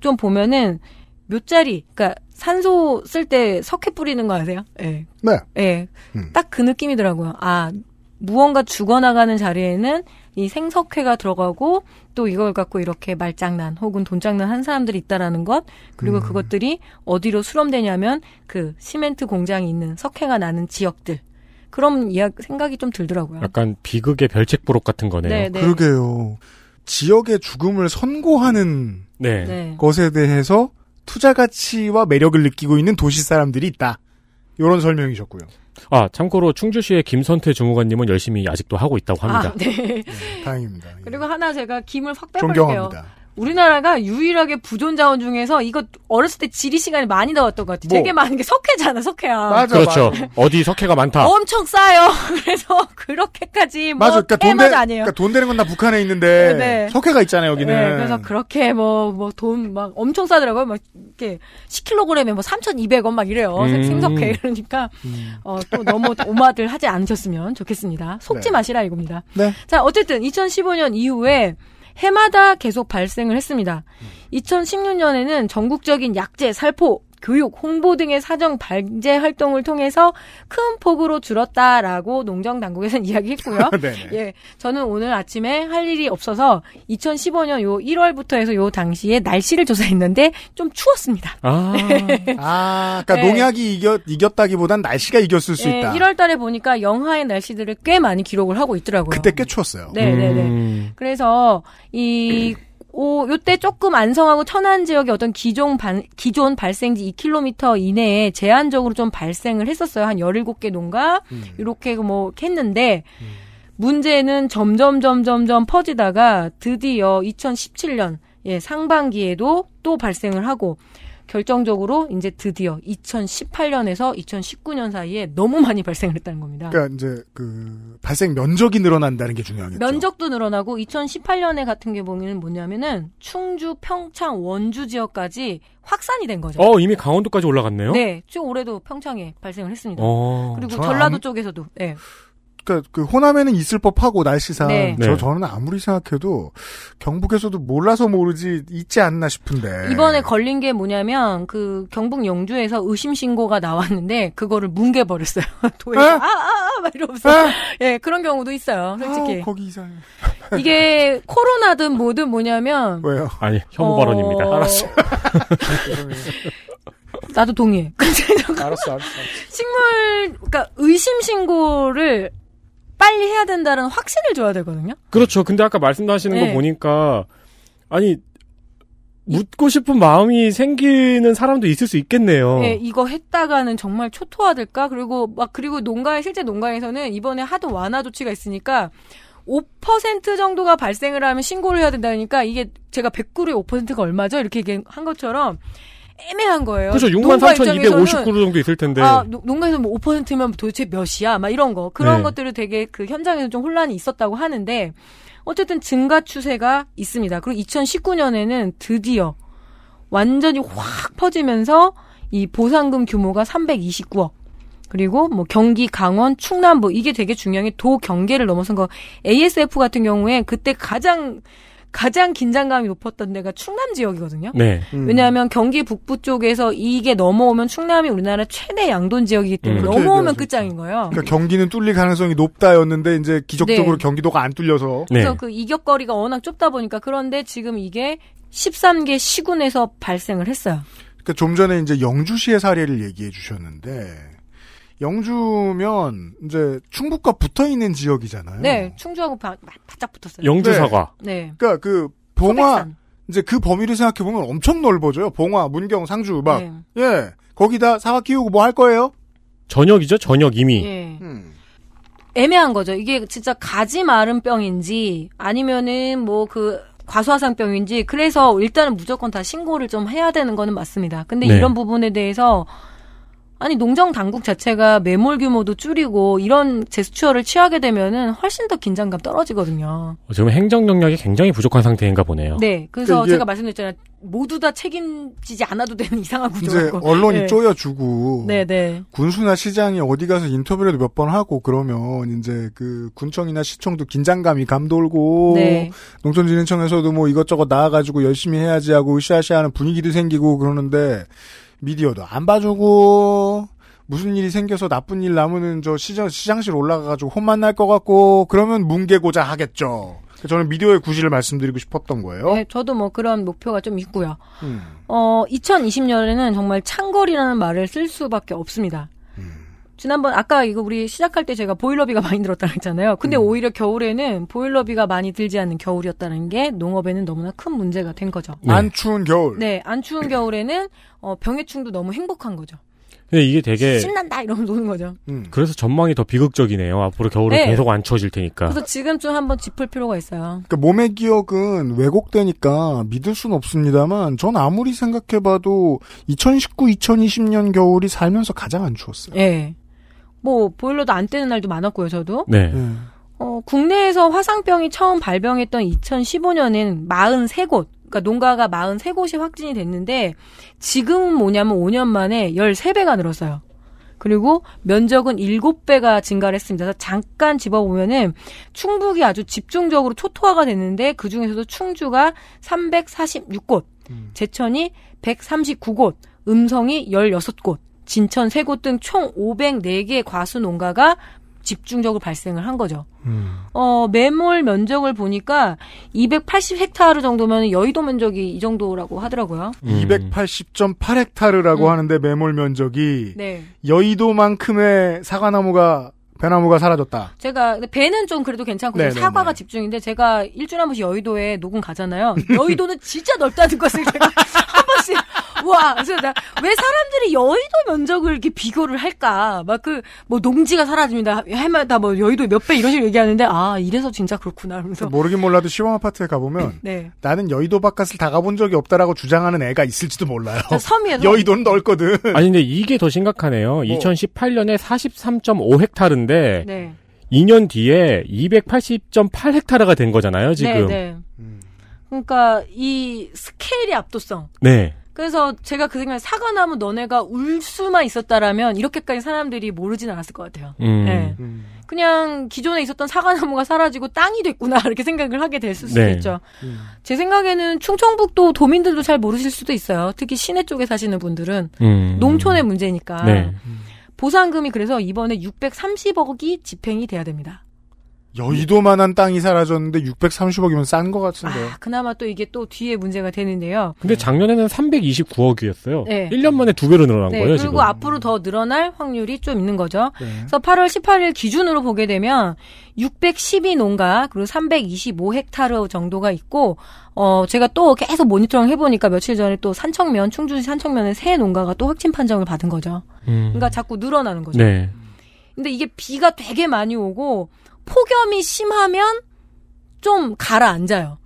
좀 보면은 묘자리, 그러니까 산소 쓸 때 석회 뿌리는 거 아세요? 예. 네. 예. 음. 딱그 느낌이더라고요. 아, 무언가 죽어나가는 자리에는 이 생석회가 들어가고 또 이걸 갖고 이렇게 말장난 혹은 돈장난 한 사람들이 있다라는 것 그리고 음. 그것들이 어디로 수렴되냐면 그 시멘트 공장이 있는 석회가 나는 지역들 그런 이야 생각이 좀 들더라고요. 약간 비극의 별책부록 같은 거네요. 네, 네. 그러게요. 지역의 죽음을 선고하는 네. 네. 것에 대해서 투자 가치와 매력을 느끼고 있는 도시 사람들이 있다. 이런 설명이셨고요. 아, 참고로 충주시의 김선태 주무관님은 열심히 아직도 하고 있다고 합니다. 아, 네. 다행입니다. 그리고 하나 제가 김을 확 빼버릴게요. 존경합니다. 우리나라가 유일하게 부존 자원 중에서 이거 어렸을 때 지리 시간에 많이 나왔던 것 같아요. 뭐? 되게 많은 게 석회잖아, 석회야. 맞아, 그렇죠. 맞아. 어디 석회가 많다. 엄청 싸요. 그래서 그렇게까지 뭐 맞아. 그러니까 돈, 되, 아니에요. 그러니까 돈 되는 건 다 북한에 있는데 네. 석회가 있잖아요 여기는. 네, 그래서 그렇게 뭐 뭐 돈 막 엄청 싸더라고요. 막 이렇게 10kg에 뭐 3,200원 막 이래요. 음. 생석회 이러니까 음. 어, 또 너무 오마들 하지 않으셨으면 좋겠습니다. 속지 네. 마시라 이겁니다. 네. 자, 어쨌든 2015년 이후에 해마다 계속 발생을 했습니다. 2016년에는 전국적인 약제, 살포, 교육, 홍보 등의 사정 발제 활동을 통해서 큰 폭으로 줄었다라고 농정 당국에서는 이야기했고요. 네네. 예, 저는 오늘 아침에 할 일이 없어서 2015년 요 1월부터 해서 요 당시에 날씨를 조사했는데 좀 추웠습니다. 아, 아, 그러니까 네. 농약이 이겼 이겼다기보단 날씨가 이겼을 수 예, 있다. 1월 달에 보니까 영하의 날씨들을 꽤 많이 기록을 하고 있더라고요. 그때 꽤 추웠어요. 네, 네, 네. 음. 그래서 이 오, 요때 조금 안성하고 천안 지역의 어떤 기존 반, 기존 발생지 2km 이내에 제한적으로 좀 발생을 했었어요. 한 17개 농가. 음. 이렇게 뭐 했는데 문제는 점점 점점 점 퍼지다가 드디어 2017년 예, 상반기에도 또 발생을 하고 결정적으로 이제 드디어 2018년에서 2019년 사이에 너무 많이 발생을 했다는 겁니다. 그러니까 이제 그 발생 면적이 늘어난다는 게 중요하겠죠. 면적도 늘어나고 2018년에 같은 경우는 뭐냐면은 충주, 평창, 원주 지역까지 확산이 된 거죠. 어, 이미 강원도까지 올라갔네요? 네, 지금 올해도 평창에 발생을 했습니다. 어. 그리고 전라도 아무- 쪽에서도. 네. 그러니까 그 호남에는 있을 법하고 날씨상 네. 저 네. 저는 아무리 생각해도 경북에서도 몰라서 모르지 있지 않나 싶은데 이번에 걸린 게 뭐냐면 그 경북 영주에서 의심 신고가 나왔는데 그거를 뭉개 버렸어요. 도에서 에? 아아 아 막 이러면서 아, 예 그런 경우도 있어요. 솔직히 아우, 거기 이상해. 이게 코로나든 뭐든 뭐냐면 왜요? 아니, 혐오 어, 발언입니다. 나도 동의해. 저거 알았어, 알았어. 식물 그러니까 의심 신고를 빨리 해야 된다는 확신을 줘야 되거든요. 그렇죠. 근데 아까 말씀하시는 네. 거 보니까, 아니, 묻고 싶은 마음이 생기는 사람도 있을 수 있겠네요. 예, 이거 했다가는 정말 초토화될까? 그리고 막 그리고 농가에 실제 농가에서는 이번에 하도 완화 조치가 있으니까 5% 정도가 발생을 하면 신고를 해야 된다니까 이게 제가 100그루에 5%가 얼마죠? 이렇게 얘기한 것처럼 애매한 거예요. 그렇죠. 농가 63,259 입장에서는 정도 있을 텐데. 아, 농- 농가에서 뭐 5%면 도대체 몇이야? 막 이런 거. 그런 네. 것들을 되게 그 현장에서 좀 혼란이 있었다고 하는데 어쨌든 증가 추세가 있습니다. 그리고 2019년에는 드디어 완전히 확 퍼지면서 이 보상금 규모가 329억. 그리고 뭐 경기, 강원, 충남부 이게 되게 중요한 게 도 경계를 넘어선 거. ASF 같은 경우에 그때 가장 가장 긴장감이 높았던 데가 충남 지역이거든요. 네. 음. 왜냐하면 경기 북부 쪽에서 이게 넘어오면 충남이 우리나라 최대 양돈 지역이기 때문에 음. 넘어오면 얘기하죠. 끝장인 거예요. 그러니까 경기는 뚫릴 가능성이 높다였는데 이제 기적적으로 네. 경기도가 안 뚫려서 네. 그래서 그 이격거리가 워낙 좁다 보니까 그런데 지금 이게 13개 시군에서 발생을 했어요. 그러니까 좀 전에 이제 영주시의 사례를 얘기해 주셨는데 영주면 이제 충북과 붙어 있는 지역이잖아요. 네, 충주하고 바, 바짝 붙었어요. 영주 네. 사과. 네. 그러니까 그 봉화 소백산. 이제 그 범위를 생각해 보면 엄청 넓어져요. 봉화, 문경, 상주 막 네. 예. 거기다 사과 키우고 뭐 할 거예요? 전역이죠, 전역 이미. 예. 음. 애매한 거죠. 이게 진짜 가지 마른 병인지 아니면은 뭐그 과수화상병인지 그래서 일단은 무조건 다 신고를 좀 해야 되는 거는 맞습니다. 근데 네. 이런 부분에 대해서 아니 농정 당국 자체가 매몰 규모도 줄이고 이런 제스처를 취하게 되면은 훨씬 더 긴장감 떨어지거든요. 어, 지금 행정 능력이 굉장히 부족한 상태인가 보네요. 네, 그래서 그러니까 제가 말씀드렸잖아요. 모두 다 책임지지 않아도 되는 이상한 구조라고. 언론이 네. 쪼여주고 네, 네. 군수나 시장이 어디 가서 인터뷰라도 몇 번 하고 그러면 이제 그 군청이나 시청도 긴장감이 감돌고 네. 농촌진흥청에서도 뭐 이것저것 나와가지고 열심히 해야지 하고 으쌰으쌰하는 분위기도 생기고 그러는데 미디어도 안 봐주고 무슨 일이 생겨서 나쁜 일 나무는 저 시장, 시장실 올라가가지고 혼만 날 것 같고 그러면 뭉개고자 하겠죠. 저는 미디어의 구실을 말씀드리고 싶었던 거예요. 네, 저도 뭐 그런 목표가 좀 있고요. 음. 어, 2020년에는 정말 창궐이라는 말을 쓸 수밖에 없습니다. 음. 지난번 아까 이거 우리 시작할 때 제가 보일러비가 많이 들었다고 했잖아요. 근데 음. 오히려 겨울에는 보일러비가 많이 들지 않는 겨울이었다는 게 농업에는 너무나 큰 문제가 된 거죠. 네. 안 추운 겨울. 네, 안 추운 겨울에는 어, 병해충도 너무 행복한 거죠. 근데 이게 되게 신난다 이러면서 노는 거죠. 음. 그래서 전망이 더 비극적이네요. 앞으로 겨울에 네. 계속 안 추워질 테니까. 그래서 지금쯤 한번 짚을 필요가 있어요. 그러니까 몸의 기억은 왜곡되니까 믿을 순 없습니다만 전 아무리 생각해봐도 2019, 2020년 겨울이 살면서 가장 안 추웠어요. 예. 뭐 보일러도 안 뜨는 날도 많았고요, 저도. 네. 예. 어, 국내에서 화상병이 처음 발병했던 2015년엔 43곳, 그러니까 농가가 43곳이 확진이 됐는데 지금은 뭐냐면 5년 만에 13배가 늘었어요. 그리고 면적은 7배가 증가를 했습니다. 그래서 잠깐 집어보면은 충북이 아주 집중적으로 초토화가 됐는데 그 중에서도 충주가 346곳, 제천이 139곳, 음성이 16곳, 진천 3곳 등 총 504개 과수 농가가 집중적으로 발생을 한 거죠. 음. 어, 매몰 면적을 보니까 280헥타르 정도면 여의도 면적이 이 정도라고 하더라고요. 음. 280.8헥타르라고 음. 하는데 매몰 면적이 네. 여의도만큼의 사과나무가 배나무가 사라졌다. 제가 배는 좀 그래도 괜찮고 네, 지금 네, 사과가 네. 집중인데 제가 일주일에 한 번씩 여의도에 녹음 가잖아요. 여의도는 진짜 넓다는 것을 제가 한 번씩 와 그래서 나 왜 사람들이 여의도 면적을 이렇게 비교를 할까? 막 그 뭐 농지가 사라집니다. 해마다 뭐 여의도 몇 배 이런 식으로 얘기하는데 아 이래서 진짜 그렇구나 그러면서 모르긴 몰라도 시범 아파트에 가보면 네 나는 여의도 바깥을 다 가본 적이 없다라고 주장하는 애가 있을지도 몰라요. 섬이에서 여의도는 넓거든. 아니 근데 이게 더 심각하네요. 2018년에 43.5헥타르인데 네 2년 뒤에 280.8헥타르가 된 거잖아요, 지금. 네, 네. 음. 그러니까 이 스케일의 압도성. 네. 그래서 제가 그 생각에 사과 나무 너네가 울 수만 있었다라면 이렇게까지 사람들이 모르진 않았을 것 같아요. 음. 네. 음. 그냥 기존에 있었던 사과나무가 사라지고 땅이 됐구나 이렇게 생각을 하게 될 수도 네. 있죠. 음. 제 생각에는 충청북도 도민들도 잘 모르실 수도 있어요. 특히 시내 쪽에 사시는 분들은 음. 농촌의 문제니까 네. 보상금이 그래서 이번에 630억이 집행이 돼야 됩니다. 여의도만한 땅이 사라졌는데 630억이면 싼 것 같은데. 아, 그나마 또 이게 또 뒤에 문제가 되는데요. 근데 작년에는 329억이었어요. 네. 1년 만에 두 배로 늘어난 네, 거예요, 그리고 지금. 앞으로 더 늘어날 확률이 좀 있는 거죠. 네. 그래서 8월 18일 기준으로 보게 되면 612 농가 그리고 325헥타르 정도가 있고 어 제가 또 계속 모니터링 해보니까 며칠 전에 또 산청면 충주시 산청면에 새 농가가 또 확진 판정을 받은 거죠. 음. 그러니까 자꾸 늘어나는 거죠. 네. 근데 이게 비가 되게 많이 오고 폭염이 심하면 좀 가라앉아요.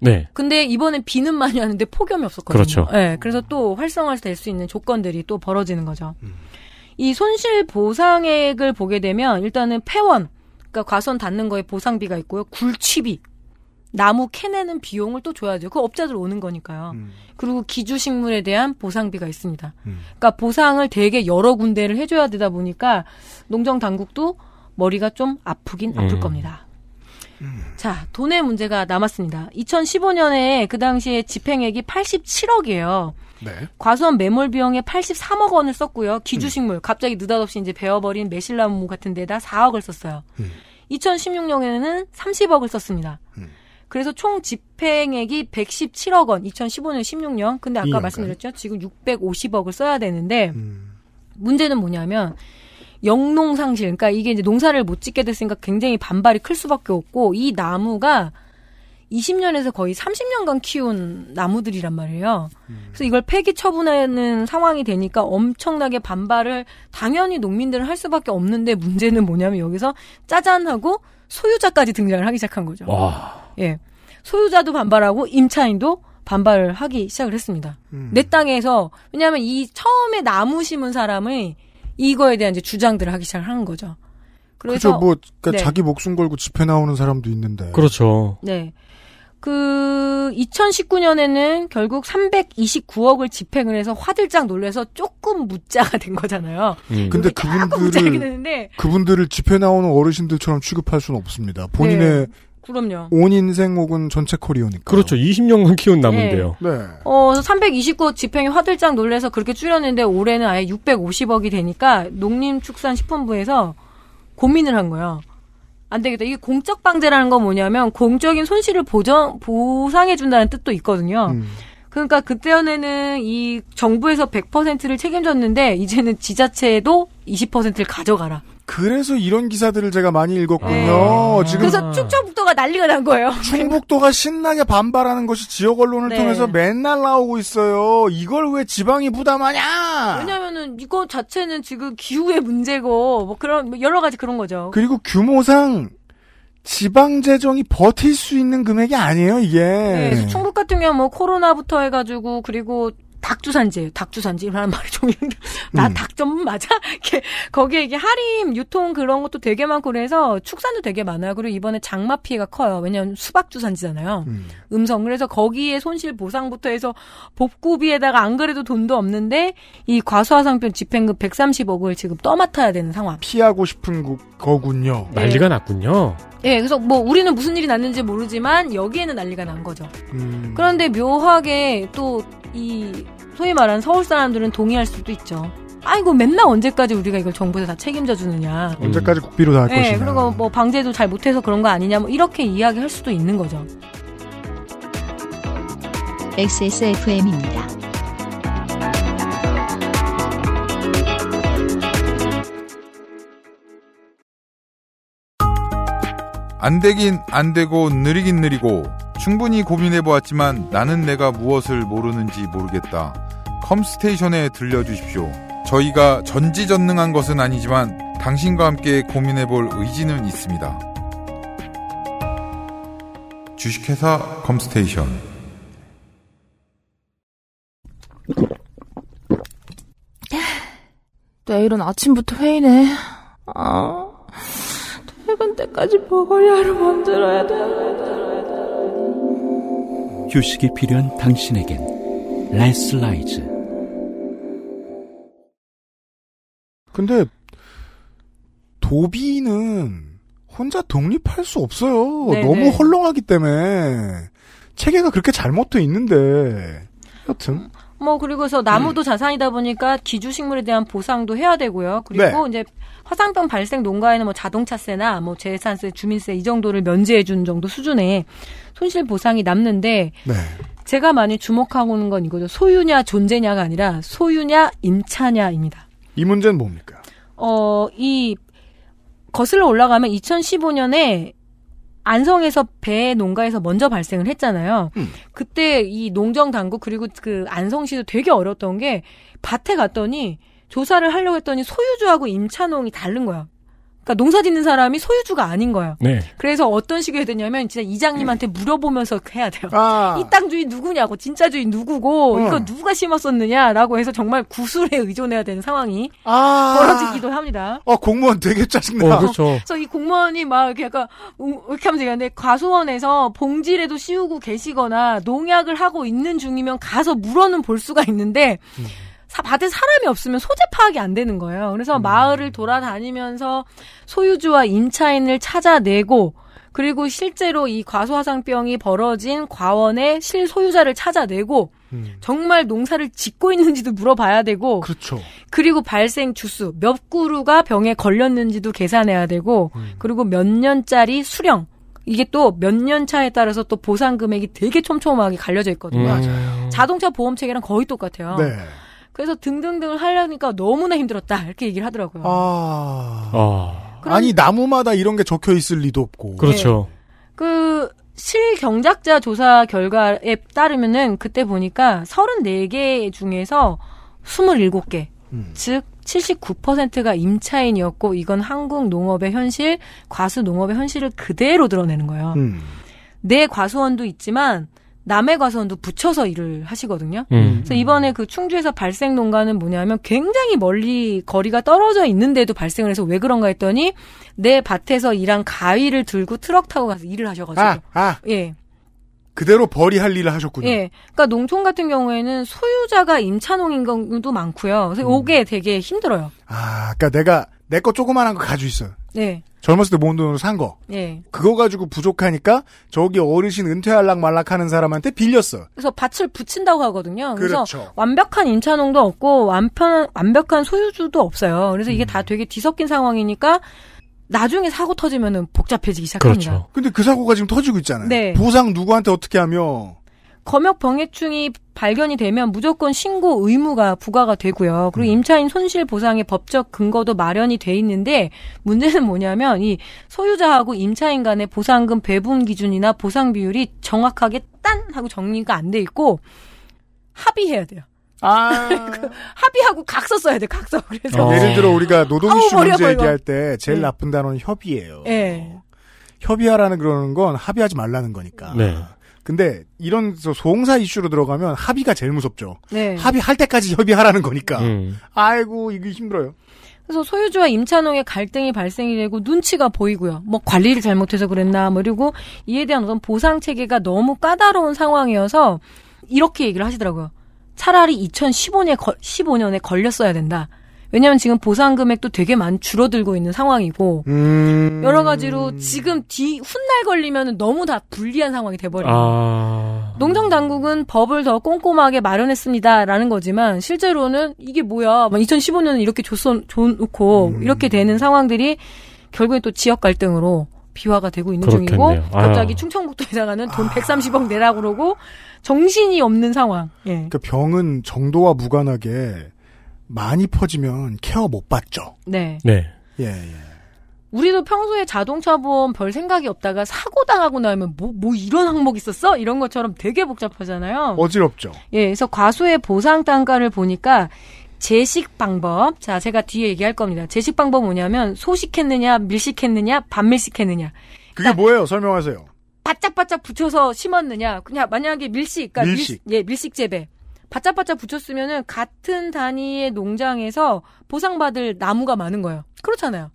네. 근데 이번엔 비는 많이 왔는데 폭염이 없었거든요. 그렇죠. 네, 그래서 또 활성화될 수 있는 조건들이 또 벌어지는 거죠. 이 손실 보상액을 보게 되면 일단은 폐원, 그러니까 과수원 닿는 거에 보상비가 있고요. 굴취비, 나무 캐내는 비용을 또 줘야죠. 그 업자들 오는 거니까요. 음. 그리고 기주식물에 대한 보상비가 있습니다. 음. 그러니까 보상을 되게 여러 군데를 해줘야 되다 보니까 농정 당국도 머리가 좀 아프긴 아플 음. 겁니다. 자, 돈의 문제가 남았습니다. 2015년에 그 당시에 집행액이 87억이에요. 네. 과수원 매몰 비용에 83억 원을 썼고요. 기주식물 갑자기 느닷없이 이제 베어버린 매실나무 같은 데다 4억을 썼어요. 음. 2016년에는 30억을 썼습니다. 음. 그래서 총 집행액이 117억 원. 2015년, 16년. 근데 아까 2년간. 말씀드렸죠. 지금 650억을 써야 되는데 음. 문제는 뭐냐면 영농 상실. 그러니까 이게 이제 농사를 못 짓게 됐으니까 굉장히 반발이 클 수밖에 없고 이 나무가 20년에서 거의 30년간 키운 나무들이란 말이에요. 그래서 이걸 폐기 처분하는 상황이 되니까 엄청나게 반발을 당연히 농민들은 할 수밖에 없는데 문제는 뭐냐면 여기서 짜잔하고 소유자까지 등장을 하기 시작한 거죠. 와. 예. 소유자도 반발하고 임차인도 반발을 하기 시작을 했습니다. 음. 내 땅에서 왜냐하면 이 처음에 나무 심은 사람이 이거에 대한 이제 주장들을 하기 시작을 하는 거죠. 그래서 그죠, 뭐, 그니까 네. 자기 목숨 걸고 집회 나오는 사람도 있는데. 그렇죠. 네. 그 2019년에는 결국 329억을 집행을 해서 화들짝 놀래서 조금 묻자가 된 거잖아요. 음. 근데 그분들을, 그분들을 집회 나오는 어르신들처럼 취급할 수는 없습니다. 본인의 그럼요. 온 인생 혹은 전체 커리어니까. 그렇죠. 20년간 키운 나무인데요. 네. 어, 329억 집행이 화들짝 놀래서 그렇게 줄였는데 올해는 아예 650억이 되니까 농림축산식품부에서 고민을 한 거예요. 안 되겠다. 이게 공적 방제라는 건 뭐냐면 공적인 손실을 보전 보상해 준다는 뜻도 있거든요. 음. 그러니까 그때는 이 정부에서 100%를 책임졌는데 이제는 지자체도 20%를 가져가라. 그래서 이런 기사들을 제가 많이 읽었군요. 네. 지금 그래서 충청북도가 난리가 난 거예요. 충북도가 신나게 반발하는 것이 지역 언론을 네. 통해서 맨날 나오고 있어요. 이걸 왜 지방이 부담하냐? 왜냐면은 이거 자체는 지금 기후의 문제고 뭐 그런 뭐 여러 가지 그런 거죠. 그리고 규모상 지방 재정이 버틸 수 있는 금액이 아니에요, 이게. 네, 충북 같은 경우 뭐 코로나부터 해가지고 그리고 닭주산지, 닭주산지라는 말이 좀나 음. 닭 전문 맞아? 이렇게 거기에 이게 할인 유통 그런 것도 되게 많고 그래서 축산도 되게 많아요. 그리고 이번에 장마 피해가 커요. 왜냐하면 수박 주산지잖아요. 음. 음성 그래서 거기에 손실 보상부터 해서 복구비에다가 안 그래도 돈도 없는데 이 과수화상편 집행금 130억을 지금 떠맡아야 되는 상황. 피하고 싶은 구- 거군요. 난리가 났군요. 예, 그래서 뭐 우리는 무슨 일이 났는지 모르지만 여기에는 난리가 난 거죠. 음. 그런데 묘하게 또 이 소위 말하는 서울 사람들은 동의할 수도 있죠. 아이고 맨날 언제까지 우리가 이걸 정부에서 다 책임져 주느냐. 언제까지 국비로 다할 네, 것이냐. 그리고 뭐 방제도 잘 못해서 그런 거 아니냐. 뭐 이렇게 이야기할 수도 있는 거죠. XSFM입니다. 안 되긴 안 되고 느리긴 느리고 충분히 고민해 보았지만 나는 내가 무엇을 모르는지 모르겠다. 컴스테이션에 들려주십시오. 저희가 전지전능한 것은 아니지만 당신과 함께 고민해 볼 의지는 있습니다. 주식회사 컴스테이션 내일은 아침부터 회의네. 아, 퇴근 때까지 먹으려를 만들어야 돼. 휴식이 필요한 당신에겐 레슬라이즈 근데 도비는 혼자 독립할 수 없어요. 네네. 너무 헐렁하기 때문에 체계가 그렇게 잘못돼 있는데 여튼 뭐 그리고서 나무도 자산이다 보니까 기주식물에 대한 보상도 해야 되고요. 그리고 이제 화상병 발생 농가에는 뭐 자동차세나 뭐 재산세, 주민세 이 정도를 면제해 준 정도 수준의 손실 보상이 남는데 네. 제가 많이 주목하고 있는 건 이거죠. 소유냐 존재냐가 아니라 소유냐 임차냐입니다. 이 문제는 뭡니까? 어, 이 거슬러 올라가면 2015년에 안성에서 배 농가에서 먼저 발생을 했잖아요. 음. 그때 이 농정 당국 그리고 그 안성시도 되게 어려웠던 게 밭에 갔더니 조사를 하려고 했더니 소유주하고 임차농이 다른 거야. 그러니까 농사 짓는 사람이 소유주가 아닌 거예요. 네. 그래서 어떤 식으로 해야 되냐면 진짜 이장님한테 물어보면서 해야 돼요. 아, 이땅 주인 누구냐고 진짜 주인 누구고 음. 이거 누가 심었었느냐라고 해서 정말 구술에 의존해야 되는 상황이 아, 벌어지기도 합니다. 어 공무원 되게 짜증나. 어, 그렇죠. 그래서 이 공무원이 막 이렇게 약간 음, 이렇게 하면서 얘기하는데 과수원에서 봉지라도 씌우고 계시거나 농약을 하고 있는 중이면 가서 물어는 볼 수가 있는데 사, 밭에 사람이 없으면 소재 파악이 안 되는 거예요. 그래서 마을을 돌아다니면서 소유주와 임차인을 찾아내고 그리고 실제로 이 과수화상병이 벌어진 과원의 실소유자를 찾아내고 음, 정말 농사를 짓고 있는지도 물어봐야 되고 그렇죠. 그리고 발생 주수 몇 그루가 병에 걸렸는지도 계산해야 되고 음. 그리고 몇 년짜리 수령 이게 또 몇 년 차에 따라서 또 보상 금액이 되게 촘촘하게 갈려져 있거든요. 음. 자동차 보험 체계랑 거의 똑같아요. 네. 그래서 등등등을 하려니까 너무나 힘들었다 이렇게 얘기를 하더라고요. 아, 아, 그럼- 아니 나무마다 이런 게 적혀 있을 리도 없고. 그렇죠. 그 실경작자 조사 결과에 따르면은 그때 보니까 34개 중에서 27개 음. 즉 79%가 임차인이었고 이건 한국 농업의 현실, 과수 농업의 현실을 그대로 드러내는 거예요. 음. 내 과수원도 있지만 남의 과수원도 붙여서 일을 하시거든요. 음. 그래서 이번에 그 충주에서 발생 농가는 뭐냐면 굉장히 멀리 거리가 떨어져 있는데도 발생을 해서 왜 그런가 했더니 내 밭에서 일한 가위를 들고 트럭 타고 가서 일을 하셔가지고 아, 아, 예, 그대로 벌이할 일을 하셨군요. 예. 그러니까 농촌 같은 경우에는 소유자가 임차농인 경우도 많고요. 그래서 이게 되게 힘들어요. 아, 그러니까 내가 내 거 조그만한 거 가지고 있어요. 네, 젊었을 때 모은 돈으로 산 거. 예. 그거 가지고 부족하니까 저기 어르신 은퇴할락 말락 하는 사람한테 빌렸어. 그래서 밭을 붙인다고 하거든요. 그래서 그렇죠. 완벽한 임차농도 없고 완편 완벽한 소유주도 없어요. 그래서 음. 이게 다 되게 뒤섞인 상황이니까 나중에 사고 터지면은 복잡해지기 시작합니다. 그렇죠. 근데 그 사고가 지금 터지고 있잖아요. 네. 보상 누구한테 어떻게 하며 검역 병해충이 발견이 되면 무조건 신고 의무가 부과가 되고요. 그리고 임차인 손실 보상의 법적 근거도 마련이 돼 있는데 문제는 뭐냐면 이 소유자하고 임차인 간의 보상금 배분 기준이나 보상 비율이 정확하게 딴 하고 정리가 안 돼 있고 합의해야 돼요. 아. 합의하고 각서 써야 돼. 각서. 그래서 어. 예를 들어 우리가 노동 아우, 이슈 머리가 문제. 얘기할 때 제일 네. 나쁜 단어는 협의예요. 예. 협의하라는 그러는 건 합의하지 말라는 거니까. 네. 근데 이런 소- 소홍사 이슈로 들어가면 합의가 제일 무섭죠. 네. 합의할 때까지 협의하라는 거니까. 음. 아이고 이게 힘들어요. 그래서 소유주와 임차농의 갈등이 발생이 되고 눈치가 보이고요. 뭐 관리를 잘못해서 그랬나, 뭐 그리고 이에 대한 어떤 보상 체계가 너무 까다로운 상황이어서 이렇게 얘기를 하시더라고요. 차라리 2015년에 15년에 걸렸어야 된다. 왜냐하면 지금 보상 금액도 되게 많이 줄어들고 있는 상황이고 음. 여러 가지로 지금 뒤 훗날 걸리면 너무 다 불리한 상황이 돼버려요. 아. 농정 당국은 법을 더 꼼꼼하게 마련했습니다라는 거지만 실제로는 이게 뭐야? 2015년은 이렇게 줬어 줘놓고 음. 이렇게 되는 상황들이 결국에 또 지역 갈등으로 비화가 되고 있는 중이고 그렇겠네요. 아유. 갑자기 충청북도 에다가는 돈 130억 내라 그러고 정신이 없는 상황. 예. 그러니까 병은 정도와 무관하게 많이 퍼지면 케어 못 받죠. 네. 네. 예, 예. 우리도 평소에 자동차 보험 별 생각이 없다가 사고 당하고 나면 뭐, 뭐 이런 항목 있었어? 이런 것처럼 되게 복잡하잖아요. 어지럽죠. 예, 그래서 과수의 보상 단가를 보니까 제식 방법. 자, 제가 뒤에 얘기할 겁니다. 제식 방법 뭐냐면 소식했느냐, 밀식했느냐, 반밀식했느냐. 그게 뭐예요? 설명하세요. 바짝바짝 붙여서 심었느냐. 그냥 만약에 밀식, 그러니까 밀식. 밀, 예, 밀식 재배. 바짝바짝 붙였으면은 같은 단위의 농장에서 보상받을 나무가 많은 거예요. 그렇잖아요.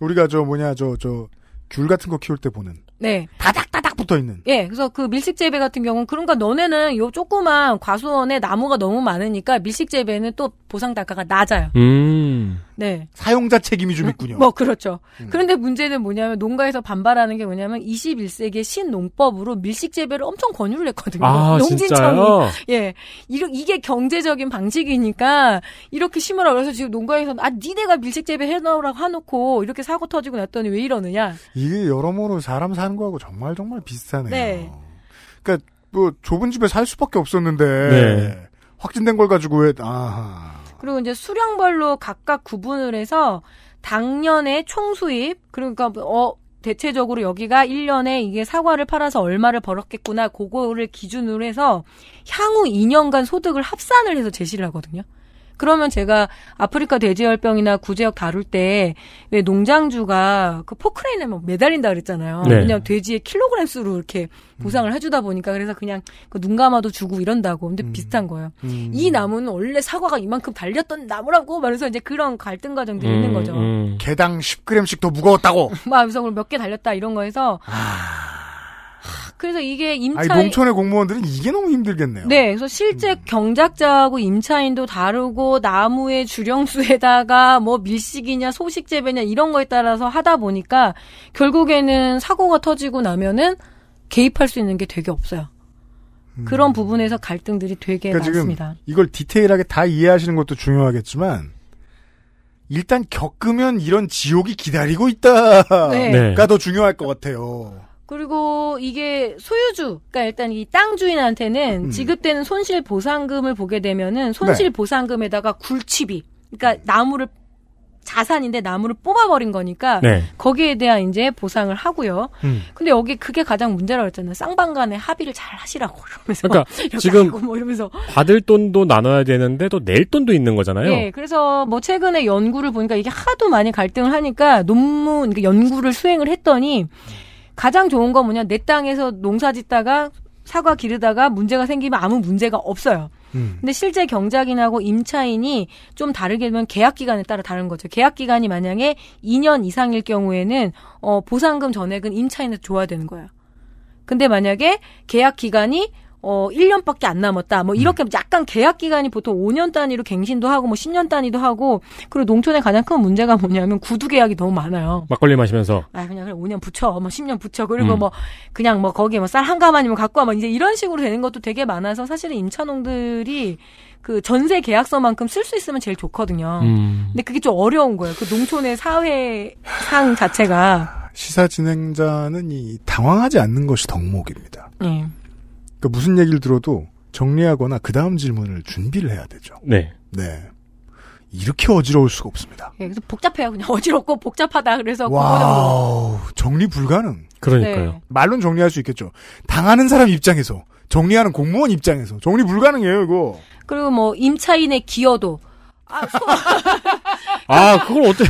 우리가 저 뭐냐 저 저 귤 같은 거 키울 때 보는 네. 다닥다닥 붙어 있는. 예, 그래서 그 밀식 재배 같은 경우는 그러니까 너네는 요 조그만 과수원에 나무가 너무 많으니까 밀식 재배는 또 보상 단가가 낮아요. 음. 네. 사용자 책임이 좀 있군요. 뭐 그렇죠. 음. 그런데 문제는 뭐냐면 농가에서 반발하는 게 뭐냐면 21세기의 신농법으로 밀식 재배를 엄청 권유를 했거든요. 아, 진짜요? 예. 이러, 이게 경제적인 방식이니까 이렇게 심으라 그래서 지금 농가에서 아 니네가 밀식 재배 해 놓으라고 해놓고 이렇게 사고 터지고 났더니 왜 이러느냐. 이게 여러모로 사람 사는 거하고 정말 정말 비슷하네요. 네. 그러니까 뭐 좁은 집에 살 수밖에 없었는데 네. 확진된 걸 가지고 왜 아하. 그리고 이제 수량별로 각각 구분을 해서 당년의 총수입 그러니까 어 대체적으로 여기가 1년에 이게 사과를 팔아서 얼마를 벌었겠구나 그거를 기준으로 해서 향후 2년간 소득을 합산을 해서 제시를 하거든요. 그러면 제가 아프리카 돼지열병이나 구제역 다룰 때 왜 농장주가 그 포크레인에 뭐 매달린다 그랬잖아요. 네. 그냥 돼지의 킬로그램 수로 이렇게 보상을 해주다 보니까 그래서 그냥 그 눈 감아도 주고 이런다고. 근데 음. 비슷한 거예요. 음. 이 나무는 원래 사과가 이만큼 달렸던 나무라고 말해서 이제 그런 갈등 과정들이 있는 거죠. 음. 개당 10g씩 더 무거웠다고. 막 그래서 몇 개 달렸다 이런 거에서 하, 그래서 이게 아니 임차 농촌의 공무원들은 이게 너무 힘들겠네요. 네, 그래서 실제 경작자하고 임차인도 다르고 나무의 주령수에다가 뭐 밀식이냐 소식 재배냐 이런 거에 따라서 하다 보니까 결국에는 사고가 터지고 나면은 개입할 수 있는 게 되게 없어요. 그런 부분에서 갈등들이 되게 음. 그러니까 많습니다. 이걸 디테일하게 다 이해하시는 것도 중요하겠지만 일단 겪으면 이런 지옥이 기다리고 있다가 네. 네. 더 중요할 것 같아요. 그리고 이게 소유주, 그러니까 일단 이 땅 주인한테는 음. 지급되는 손실 보상금을 보게 되면은 손실 네. 보상금에다가 굴치비, 그러니까 나무를 자산인데 나무를 뽑아버린 거니까 네. 거기에 대한 이제 보상을 하고요. 음. 근데 여기 그게 가장 문제라고 했잖아요. 쌍방간에 합의를 잘 하시라고 이러면서 그러니까 지금 뭐 이러면서 받을 돈도 나눠야 되는데 또 낼 돈도 있는 거잖아요. 예, 그래서 뭐 최근에 연구를 보니까 이게 하도 많이 갈등을 하니까 논문, 그러니까 연구를 수행을 했더니 가장 좋은 건 뭐냐, 내 땅에서 농사 짓다가 사과 기르다가 문제가 생기면 아무 문제가 없어요. 음. 근데 실제 경작인하고 임차인이 좀 다르게 되면 계약 기간에 따라 다른 거죠. 계약 기간이 만약에 2년 이상일 경우에는 어 보상금 전액은 임차인한테 줘야 되는 거예요. 근데 만약에 계약 기간이 어 1년밖에 안 남았다. 뭐 이렇게 약간 계약 기간이 보통 5년 단위로 갱신도 하고 뭐 10년 단위도 하고 그리고 농촌의 가장 큰 문제가 뭐냐면 구두 계약이 너무 많아요. 막걸리 마시면서 아 그냥 그래 5년 붙여 뭐 10년 붙여 그리고 음. 뭐 그냥 뭐 거기에 뭐 쌀 한 가마니면 갖고 와 뭐 이제 이런 식으로 되는 것도 되게 많아서 사실은 임차농들이 그 전세 계약서만큼 쓸 수 있으면 제일 좋거든요. 음. 근데 그게 좀 어려운 거예요. 그 농촌의 사회상 자체가 시사 진행자는 이 당황하지 않는 것이 덕목입니다. 예. 그러니까 무슨 얘기를 들어도 정리하거나 그 다음 질문을 준비를 해야 되죠. 네. 네. 이렇게 어지러울 수가 없습니다. 예, 그래서 복잡해요. 그냥 어지럽고 복잡하다. 그래서. Wow, 정리 불가능. 그러니까요. 네. 말론 정리할 수 있겠죠. 당하는 사람 입장에서, 정리하는 공무원 입장에서 정리 불가능해요, 이거. 그리고 뭐 임차인의 기여도 아, 소, 아, 그걸 어떻게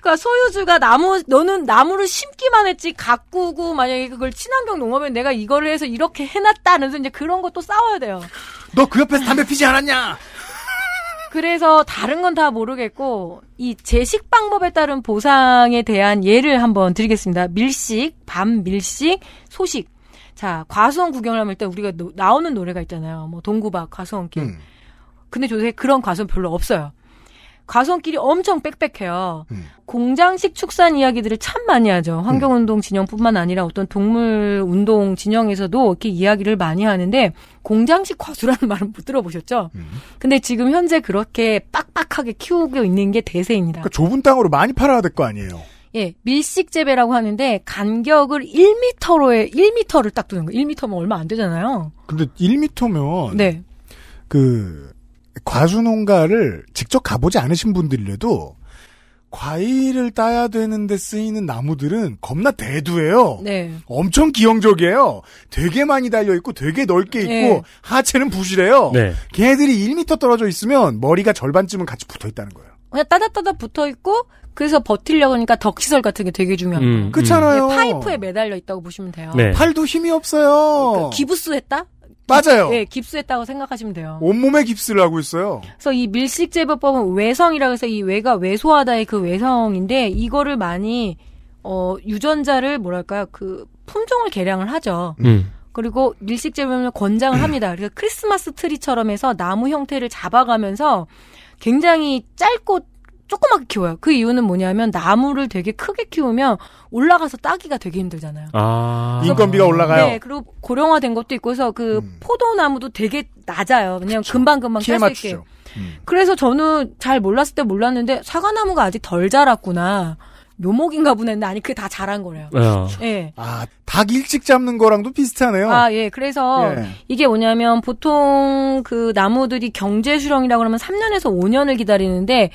그러니까 소유주가 나무 너는 나무를 심기만 했지 가꾸고 만약에 그걸 친환경 농업에 내가 이거를 해서 이렇게 해놨다 그래서 이제 그런 것도 싸워야 돼요. 너 그 옆에서 담배 피지 않았냐? 그래서 다른 건 다 모르겠고 이 제식 방법에 따른 보상에 대한 예를 한번 드리겠습니다. 밀식, 밤 밀식, 소식. 자, 과수원 구경을 하면 일단 우리가 노- 나오는 노래가 있잖아요. 뭐 동구박 과수원길. 음. 근데 요새 그런 과수원 별로 없어요. 과수원길이 엄청 빽빽해요. 음. 공장식 축산 이야기들을 참 많이 하죠. 환경운동 진영뿐만 아니라 어떤 동물운동 진영에서도 이렇게 이야기를 많이 하는데 공장식 과수라는 말은 못 들어보셨죠? 음. 근데 지금 현재 그렇게 빡빡하게 키우고 있는 게 대세입니다. 그러니까 좁은 땅으로 많이 팔아야 될 거 아니에요. 예, 밀식 재배라고 하는데 간격을 1m로에 1m를 딱 두는 거예요. 1m면 얼마 안 되잖아요. 근데 1m면 네. 그 과수 농가를 직접 가보지 않으신 분들이라도 과일을 따야 되는데 쓰이는 나무들은 겁나 대두예요. 네. 엄청 기형적이에요. 되게 많이 달려 있고 되게 넓게 있고 네. 하체는 부실해요. 네. 걔네들이 1m 떨어져 있으면 머리가 절반쯤은 같이 붙어 있다는 거예요. 그냥 따다따다 붙어 있고 그래서 버틸려고 하니까 덕시설 같은 게 되게 중요한 거예요. 음, 그렇잖아요. 네, 파이프에 매달려 있다고 보시면 돼요. 네. 팔도 힘이 없어요. 그 기부스 했다? 맞아요. 네, 깁스했다고 생각하시면 돼요. 온몸에 깁스를 하고 있어요. 그래서 이 밀식 재배법은 외성이라고 해서 이 외가 외소하다의 그 외성인데 이거를 많이 어 유전자를 뭐랄까요 그 품종을 개량을 하죠. 음. 그리고 밀식 재배를 권장을 합니다. 그래서 크리스마스 트리처럼 해서 나무 형태를 잡아가면서 굉장히 짧고 조그맣게 키워요. 그 이유는 뭐냐면 나무를 되게 크게 키우면 올라가서 따기가 되게 힘들잖아요. 아. 인건비가 올라가요. 네, 그리고 고령화된 것도 있고 해서 그 음. 포도나무도 되게 낮아요. 왜냐면 금방금방 딸수 있게. 음. 그래서 저는 잘 몰랐을 때 몰랐는데 사과나무가 아직 덜 자랐구나. 묘목인가 보네. 했는데 아니 그게 다 자란 거래요. 어. 예. 아, 닭 일찍 잡는 거랑도 비슷하네요. 아, 예. 그래서 예. 이게 뭐냐면 보통 그 나무들이 경제 수령이라고 그러면 3년에서 5년을 기다리는데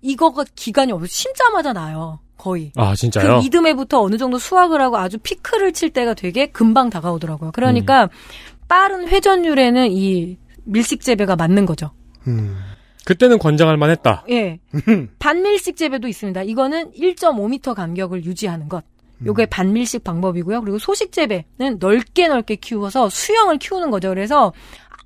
이거가 기간이 없어 심자마자 나요. 거의. 아, 진짜요? 그 이듬해부터 어느 정도 수확을 하고 아주 피크를 칠 때가 되게 금방 다가오더라고요. 그러니까 음. 빠른 회전율에는 이 밀식 재배가 맞는 거죠. 음. 그때는 권장할 만했다. 예. 반밀식 재배도 있습니다. 이거는 1.5m 간격을 유지하는 것. 요게 반밀식 방법이고요. 그리고 소식 재배는 넓게 넓게 키워서 수영을 키우는 거죠. 그래서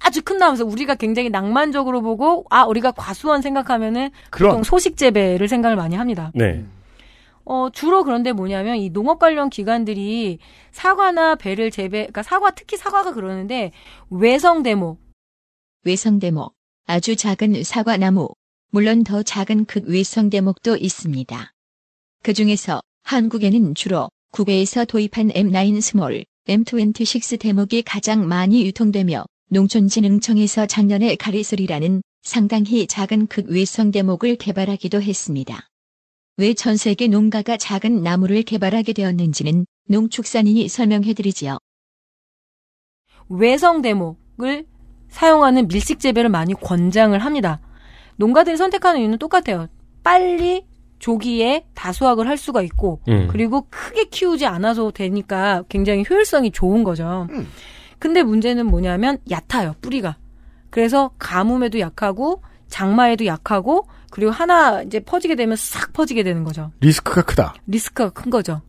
아주 큰 나무에서 우리가 굉장히 낭만적으로 보고 아 우리가 과수원 생각하면은 그런 보통 소식 재배를 생각을 많이 합니다. 네. 어, 주로 그런데 뭐냐면 이 농업 관련 기관들이 사과나 배를 재배, 그러니까 사과 특히 사과가 그러는데 외성 대목, 외성 대목, 아주 작은 사과 나무, 물론 더 작은 극외성 대목도 있습니다. 그 중에서 한국에는 주로 국외에서 도입한 M9 스몰, M26 대목이 가장 많이 유통되며 농촌진흥청에서 작년에 가리소리라는 상당히 작은 극외성 대목을 개발하기도 했습니다. 왜 전 세계 농가가 작은 나무를 개발하게 되었는지는 농축산인이 설명해드리지요. 외성 대목을 사용하는 밀식 재배를 많이 권장을 합니다. 농가들이 선택하는 이유는 똑같아요. 빨리 조기에 다수확을 할 수가 있고 음. 그리고 크게 키우지 않아서 되니까 굉장히 효율성이 좋은 거죠. 음. 근데 문제는 뭐냐면 얕아요, 뿌리가. 그래서 가뭄에도 약하고 장마에도 약하고 그리고 하나 이제 퍼지게 되면 싹 퍼지게 되는 거죠. 리스크가 크다. 리스크가 큰 거죠.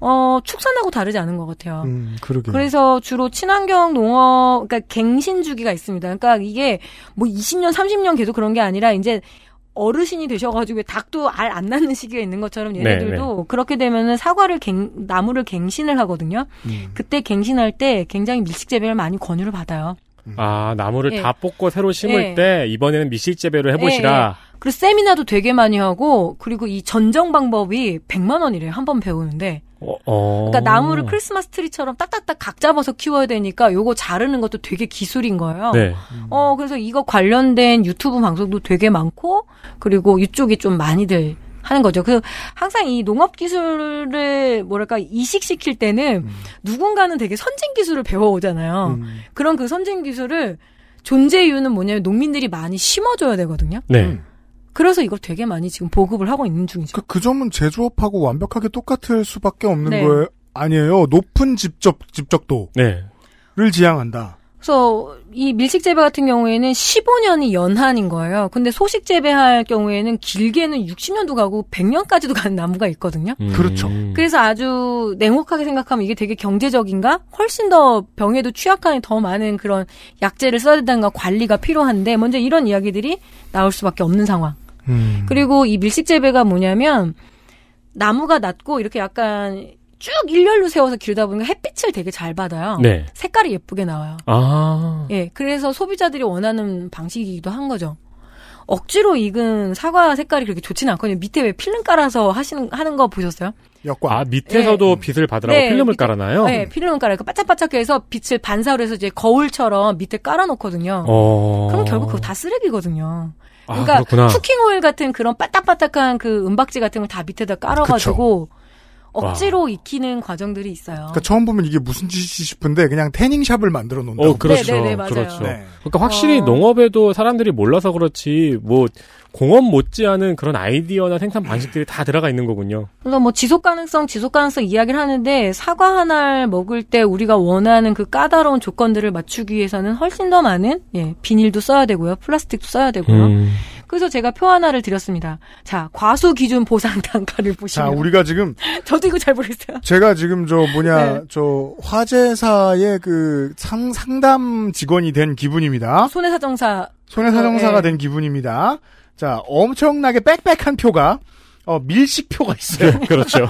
어, 축산하고 다르지 않은 것 같아요. 음, 그러게. 그래서 주로 친환경 농업, 그러니까 갱신 주기가 있습니다. 그러니까 이게 뭐 20년, 30년 계속 그런 게 아니라 이제 어르신이 되셔가지고 닭도 알 안 낳는 시기가 있는 것처럼 얘네들도 그렇게 되면은 사과를 갱, 나무를 갱신을 하거든요. 음. 그때 갱신할 때 굉장히 밀식 재배를 많이 권유를 받아요. 아, 나무를 예. 다 뽑고 새로 심을 예. 때 이번에는 미식 재배를 해보시라. 그리고 세미나도 되게 많이 하고 그리고 이 전정 방법이 100만 원이래요. 한 번 배우는데. 어, 어. 그러니까 나무를 크리스마스 트리처럼 딱딱딱 각 잡아서 키워야 되니까 요거 자르는 것도 되게 기술인 거예요. 네. 어, 그래서 이거 관련된 유튜브 방송도 되게 많고, 그리고 이쪽이 좀 많이들 하는 거죠. 그, 항상 이 농업 기술을, 뭐랄까, 이식시킬 때는 누군가는 되게 선진 기술을 배워오잖아요. 음. 그런 그 선진 기술을 존재 이유는 뭐냐면 농민들이 많이 심어줘야 되거든요. 네. 음. 그래서 이걸 되게 많이 지금 보급을 하고 있는 중이죠. 그, 그 점은 제조업하고 완벽하게 똑같을 수밖에 없는 네. 거예요. 아니에요. 높은 집적, 집적도를 네. 지향한다. 그래서 이 밀식 재배 같은 경우에는 15년이 연한인 거예요. 근데 소식 재배할 경우에는 길게는 60년도 가고 100년까지도 가는 나무가 있거든요. 음. 그렇죠. 그래서 아주 냉혹하게 생각하면 이게 되게 경제적인가? 훨씬 더 병에도 취약한 더 많은 그런 약재를 써야 된다는가 관리가 필요한데 먼저 이런 이야기들이 나올 수밖에 없는 상황. 음. 그리고 이 밀식 재배가 뭐냐면 나무가 낮고 이렇게 약간 쭉 일렬로 세워서 기르다 보니까 햇빛을 되게 잘 받아요. 네. 색깔이 예쁘게 나와요. 아. 예, 그래서 소비자들이 원하는 방식이기도 한 거죠. 억지로 익은 사과 색깔이 그렇게 좋지는 않거든요. 밑에 왜 필름 깔아서 하시는 하는 거 보셨어요? 역광. 아, 밑에서도 빛을 받으라고 네, 필름을 밑에- 깔아놔요? 네, 필름을 깔아요. 바짝바짝해서 빛을 반사로 해서 이제 거울처럼 밑에 깔아놓거든요. 어. 그럼 결국 그거 다 쓰레기거든요. 아, 그러니까 그렇구나. 쿠킹 오일 같은 그런 바딱바딱한 그 은박지 같은 걸 다 밑에다 깔아가지고 억지로 익히는 과정들이 있어요. 그러니까 처음 보면 이게 무슨 짓이 싶은데 그냥 태닝샵을 만들어 놓는다. 어, 그렇죠. 네, 네, 네, 맞아요. 그렇죠. 네. 그러니까 확실히 어. 농업에도 사람들이 몰라서 그렇지 뭐 공업 못지않은 그런 아이디어나 생산 방식들이 다 들어가 있는 거군요. 그래서 뭐 지속 가능성, 지속 가능성 이야기를 하는데 사과 하나를 먹을 때 우리가 원하는 그 까다로운 조건들을 맞추기 위해서는 훨씬 더 많은 예, 비닐도 써야 되고요. 플라스틱도 써야 되고요. 음. 그래서 제가 표 하나를 드렸습니다. 자, 과수 기준 보상 단가를 자, 보시면 우리가 지금 저도 이거 잘 모르겠어요. 제가 지금 저 뭐냐 네. 저 화재사의 그 상, 상담 직원이 된 기분입니다. 손해사정사 손해사정사가 네. 된 기분입니다. 자, 엄청나게 빽빽한 표가 어, 밀식표가 있어요. 그렇죠.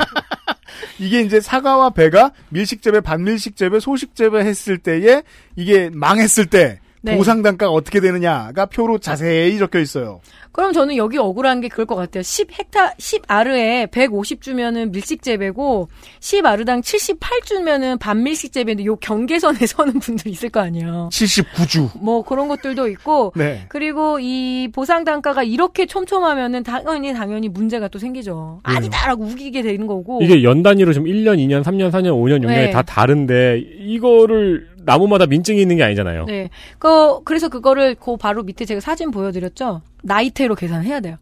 이게 이제 사과와 배가 밀식재배, 반밀식재배, 소식재배 했을 때에 이게 망했을 때 네. 보상 단가가 어떻게 되느냐가 표로 자세히 적혀 있어요. 그럼 저는 여기 억울한 게 그럴 것 같아요. 10 헥타, 10 아르에 150 주면은 밀식 재배고, 10 아르당 78 주면은 반밀식 재배인데 요 경계선에 서는 분들이 있을 거 아니에요. 79주. 뭐 그런 것들도 있고, 네. 그리고 이 보상 단가가 이렇게 촘촘하면은 당연히 당연히 문제가 또 생기죠. 아니다라고 우기게 되는 거고. 이게 연 단위로 좀 1년, 2년, 3년, 4년, 5년, 6년이 네. 다 다른데 이거를 나무마다 민증이 있는 게 아니잖아요. 네. 그 그래서 그거를 그 바로 밑에 제가 사진 보여드렸죠. 나이테로 계산해야 돼요.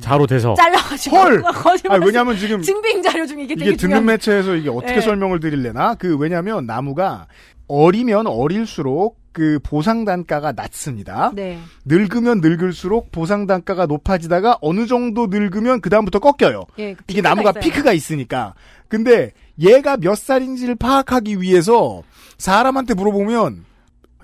자로 돼서 잘라가지고. 헐! 거짓말. 아, 왜냐면 지금 증빙 자료 중에 이게 되게 이게 듣는 중요한. 매체에서 이게 어떻게 네. 설명을 드릴래나? 그 왜냐면 나무가 어리면 어릴수록 그 보상 단가가 낮습니다. 네. 늙으면 늙을수록 보상 단가가 높아지다가 어느 정도 늙으면 그 다음부터 꺾여요. 예, 그 이게 나무가 있어요. 피크가 있으니까. 근데 얘가 몇 살인지를 파악하기 위해서 사람한테 물어보면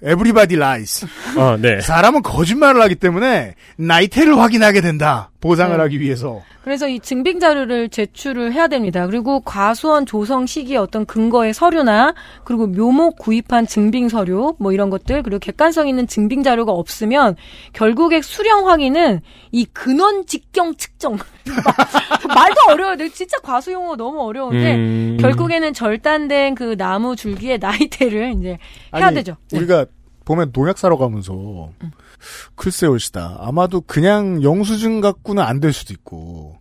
everybody lies. 어, 네. 사람은 거짓말을 하기 때문에 나이테를 확인하게 된다. 보상을 네. 하기 위해서. 그래서 이 증빙 자료를 제출을 해야 됩니다. 그리고 과수원 조성 시기의 어떤 근거의 서류나 그리고 묘목 구입한 증빙 서류 뭐 이런 것들 그리고 객관성 있는 증빙 자료가 없으면 결국에 수령 확인은 이 근원 직경 측정 말도 어려워요. 내가 진짜 과수 용어 너무 어려운데 음. 결국에는 절단된 그 나무 줄기의 나이테를 이제 해야 아니, 되죠. 네. 우리가 보면 농약 사러 가면서 글쎄요, 시다. 아마도 그냥 영수증 갖고는 안 될 수도 있고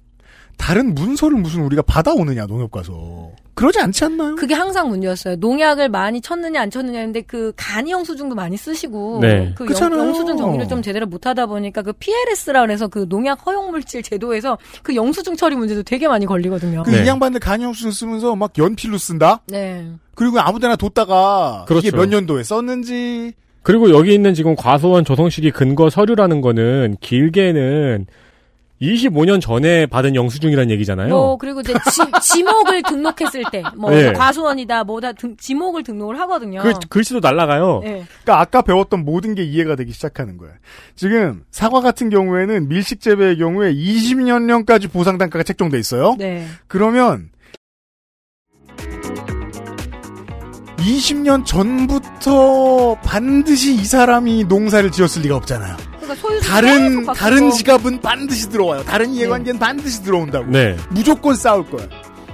다른 문서를 무슨 우리가 받아오느냐 농협 가서 그러지 않지 않나요? 그게 항상 문제였어요. 농약을 많이 쳤느냐 안 쳤느냐 했는데 그 간이 영수증도 많이 쓰시고 네. 그. 영, 수증 정리를 좀 제대로 못하다 보니까 그 PLS라 그래서 그 농약 허용 물질 제도에서 그 영수증 처리 문제도 되게 많이 걸리거든요. 그 네. 이 양반들 간이 영수증 쓰면서 막 연필로 쓴다. 네. 그리고 아무데나 뒀다가 그렇죠. 이게 몇 년도에 썼는지 그리고 여기 있는 지금 과수원 조성 시기 근거 서류라는 거는 길게는 25년 전에 받은 영수증이라는 얘기잖아요. 뭐 그리고 이제 지, 목을 등록했을 때뭐 네. 과수원이다 뭐다 등- 지목을 등록을 하거든요. 글, 글씨도 날라가요. 네. 그러니까 아까 배웠던 모든 게 이해가 되기 시작하는 거예요. 지금 사과 같은 경우에는 밀식 재배의 경우에 20년령까지 보상 단가가 책정돼 있어요. 네. 그러면 20년 전부터 반드시 이 사람이 농사를 지었을 리가 없잖아요. 그러니까 다른 다른 지갑은 반드시 들어와요. 다른 이해관계는 반드시 들어온다고. 네. 무조건 싸울 거야.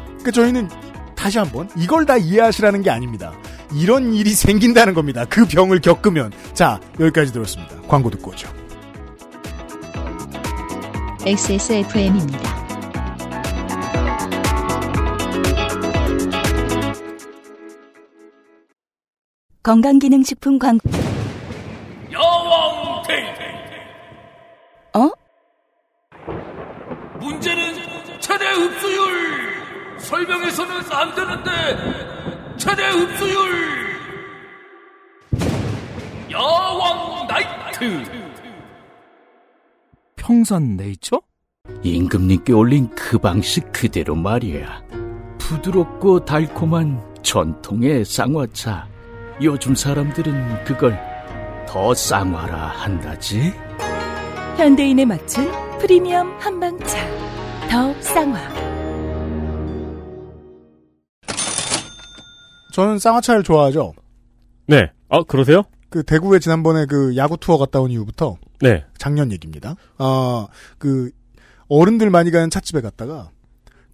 그러니까 저희는 다시 한번 이걸 다 이해하시라는 게 아닙니다. 이런 일이 생긴다는 겁니다. 그 병을 겪으면 자 여기까지 들었습니다. 광고 듣고 오죠. XSFM입니다. 건강기능식품 광고. 여왕 테이프 어? 문제는 최대 흡수율 설명해서는 안 되는데 최대 흡수율 여왕 나이트 평산 네이처? 임금님께 올린 그 방식 그대로 말이야. 부드럽고 달콤한 전통의 쌍화차. 요즘 사람들은 그걸 더 쌍화라 한다지? 현대인에 맞춘 프리미엄 한방차. 더 쌍화. 저는 쌍화차를 좋아하죠. 네. 아, 그러세요? 그 대구에 지난번에 그 야구 투어 갔다 온 이후부터 네. 작년 얘기입니다. 어, 그 어른들 많이 가는 찻집에 갔다가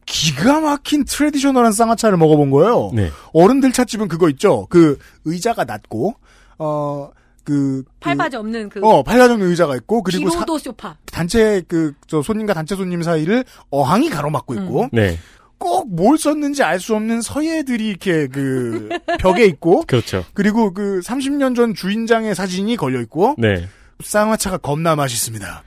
기가 막힌 트레디셔널한 쌍화차를 먹어본 거예요. 네. 어른들 찻집은 그거 있죠. 그 의자가 낮고 어. 그, 그- 팔바지 없는 그 어, 팔라정의 의자가 있고, 그리고 사- 기로도 소파. 단체, 그, 저, 손님과 단체 손님 사이를 어항이 가로막고 있고, 네. 꼭뭘 썼는지 알 수 없는 서예들이 이렇게 그 벽에 있고 그렇죠. 그리고 그 30년 전 주인장의 사진이 걸려 있고 네. 쌍화차가 겁나 맛있습니다.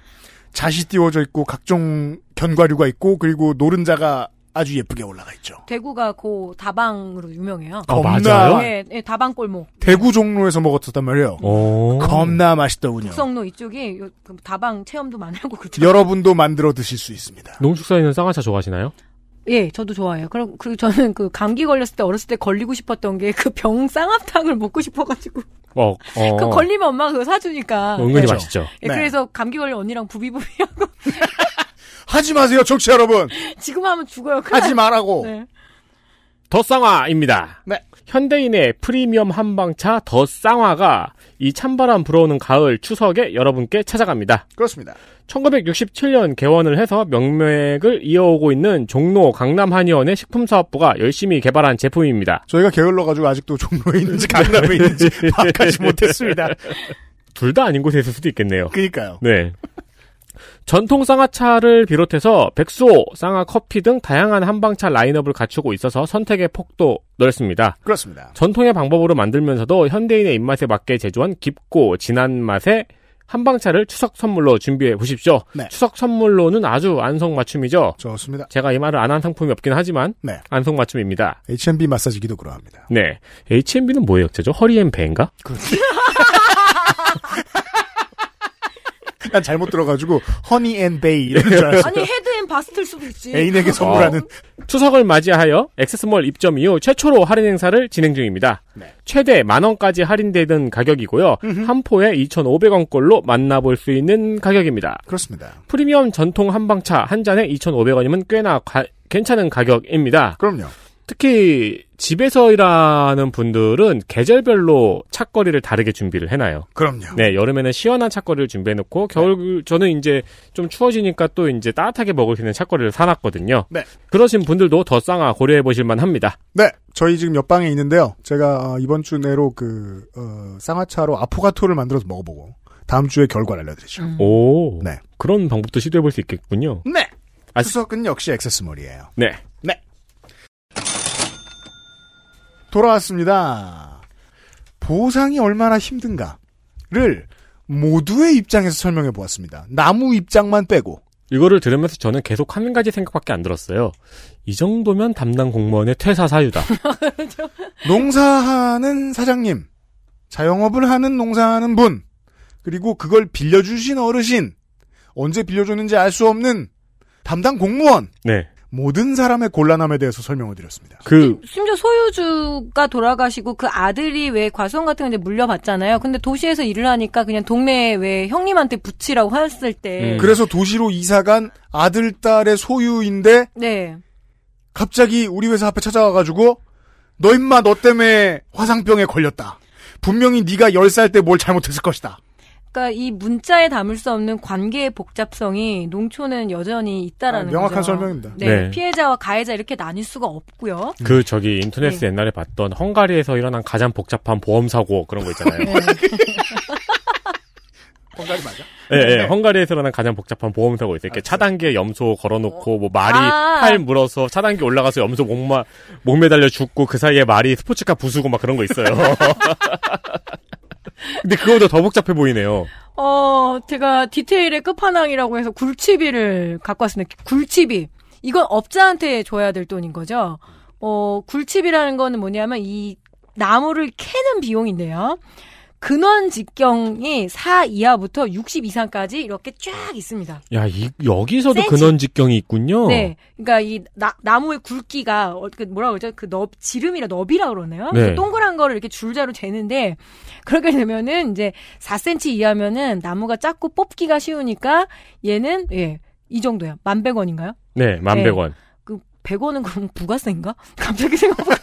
잣이 띄워져 있고 각종 견과류가 있고 그리고 노른자가 아주 예쁘게 올라가 있죠. 대구가 고 다방으로 유명해요. 어, 겁나 맞아요? 예, 예, 다방 골목. 대구 종로에서 먹었었단 말이에요. 오. 겁나 맛있더군요. 북성로 이쪽이 요- 그 다방 체험도 많이 하고 그렇죠. 여러분도 만들어 드실 수 있습니다. 농축사에 있는 쌍화차 좋아하시나요? 예, 저도 좋아해요. 그리고, 그리고 저는 그 감기 걸렸을 때 어렸을 때 걸리고 싶었던 게 그 병 쌍화탕을 먹고 싶어가지고 어, 어. 그 걸리면 엄마가 그거 사주니까. 은근히 그렇죠. 맛있죠. 예, 네. 그래서 감기 걸린 언니랑 부비부비하고 하지 마세요, 청취자 여러분. 지금 하면 죽어요. 하지. 말라고. 네. 더 쌍화입니다. 네. 현대인의 프리미엄 한방차 더 쌍화가 이 찬바람 불어오는 가을 추석에 여러분께 찾아갑니다. 그렇습니다. 1967년 개원을 해서 명맥을 이어오고 있는 종로 강남한의원의 식품사업부가 열심히 개발한 제품입니다. 저희가 게을러가지고 아직도 종로에 있는지 강남에 있는지 파악하지 못했습니다. 둘 다 아닌 곳에 있을 수도 있겠네요. 그니까요. 네. 전통 쌍화차를 비롯해서 백소, 쌍화 커피 등 다양한 한방차 라인업을 갖추고 있어서 선택의 폭도 넓습니다. 그렇습니다. 전통의 방법으로 만들면서도 현대인의 입맛에 맞게 제조한 깊고 진한 맛의 한방차를 추석 선물로 준비해 보십시오. 네. 추석 선물로는 아주 안성맞춤이죠. 좋습니다. 제가 이 말을 안 한 상품이 없긴 하지만 네. 안성맞춤입니다. H&B 마사지기도 그러합니다. 네. H&B는 뭐의 약자죠? 허리 and 배인가? 난 잘못 들어가지고 honey and bae 이런 줄 알았어. 아니 head and bust일 수도 있지. 애인에게 선물하는 추석을 맞이하여 액세스몰 입점 이후 최초로 할인 행사를 진행 중입니다. 네. 최대 만 원까지 할인되는 가격이고요. 한 포에 2,500원꼴로 만나볼 수 있는 가격입니다. 그렇습니다. 프리미엄 전통 한방차 한 잔에 2,500원이면 꽤나 가- 괜찮은 가격입니다. 그럼요. 특히 집에서 일하는 분들은 계절별로 차거리를 다르게 준비를 해놔요. 그럼요. 네, 여름에는 시원한 차거리를 준비해놓고 겨울 저는 이제 좀 추워지니까 또 이제 따뜻하게 먹을 수 있는 차거리를 사놨거든요. 네. 그러신 분들도 더 쌍화 고려해 보실 만 합니다. 네, 저희 지금 옆방에 있는데요. 제가 어, 이번 주 내로 그 어, 쌍화차로 아포가토를 만들어서 먹어보고 다음 주에 결과를 알려드리죠. 음. 오, 네. 그런 방법도 시도해 볼 수 있겠군요. 네. 아시- 추석은 역시 액세스몰이에요. 네, 돌아왔습니다. 보상이 얼마나 힘든가를 모두의 입장에서 설명해 보았습니다. 나무 입장만 빼고. 이거를 들으면서 저는 계속 한 가지 생각밖에 안 들었어요. 이 정도면 담당 공무원의 퇴사 사유다. 농사하는 사장님, 자영업을 하는 농사하는 분, 그리고 그걸 빌려주신 어르신, 언제 빌려줬는지 알 수 없는 담당 공무원, 네, 모든 사람의 곤란함에 대해서 설명을 드렸습니다. 그 심지어 소유주가 돌아가시고 그 아들이 왜 과수원 같은 거 이제 물려받잖아요. 근데 도시에서 일을 하니까 그냥 동네 왜 형님한테 붙이라고 했을 때. 음. 그래서 도시로 이사간 아들, 딸의 소유인데 네. 갑자기 우리 회사 앞에 찾아와 가지고 너 임마 너 때문에 화상병에 걸렸다. 분명히 네가 10살 때 뭘 잘못했을 것이다. 그러니까 이 문자에 담을 수 없는 관계의 복잡성이 농촌은 여전히 있다라는 아, 명확한 거죠. 설명입니다. 네, 네. 피해자와 가해자 이렇게 나뉠 수가 없고요. 그 저기 인터넷에 네. 옛날에 봤던 헝가리에서 일어난 가장 복잡한 보험 사고 그런 거 있잖아요. 네. 헝가리 맞아? 예, 예. 네. 헝가리에서 일어난 가장 복잡한 보험 사고 있어요. 이렇게 차단기에 염소 걸어놓고 뭐 말이 아. 팔 물어서 차단기 올라가서 염소 목마 목 매달려 죽고 그 사이에 말이 스포츠카 부수고 막 그런 거 있어요. 근데 그거보다 더 복잡해 보이네요. 어, 제가 디테일의 끝판왕이라고 해서 굴치비를 갖고 왔습니다. 굴치비. 이건 업자한테 줘야 될 돈인 거죠. 어, 굴치비라는 거는 뭐냐면 이 나무를 캐는 비용인데요. 근원 직경이 4 이하부터 60 이상까지 이렇게 쫙 있습니다. 야, 이, 여기서도 세지. 근원 직경이 있군요. 네. 그러니까 이 나, 나무의 굵기가 어, 그 뭐라 그러죠? 그 넙, 지름이라 너비라 그러네요. 네. 그 동그란 거를 이렇게 줄자로 재는데 그렇게 되면은 이제 4cm 이하면은 나무가 작고 뽑기가 쉬우니까 얘는 예. 이 정도야. 만백 원인가요? 네, 만백원. 그 100원은 그럼 부가세인가? 갑자기 생각보다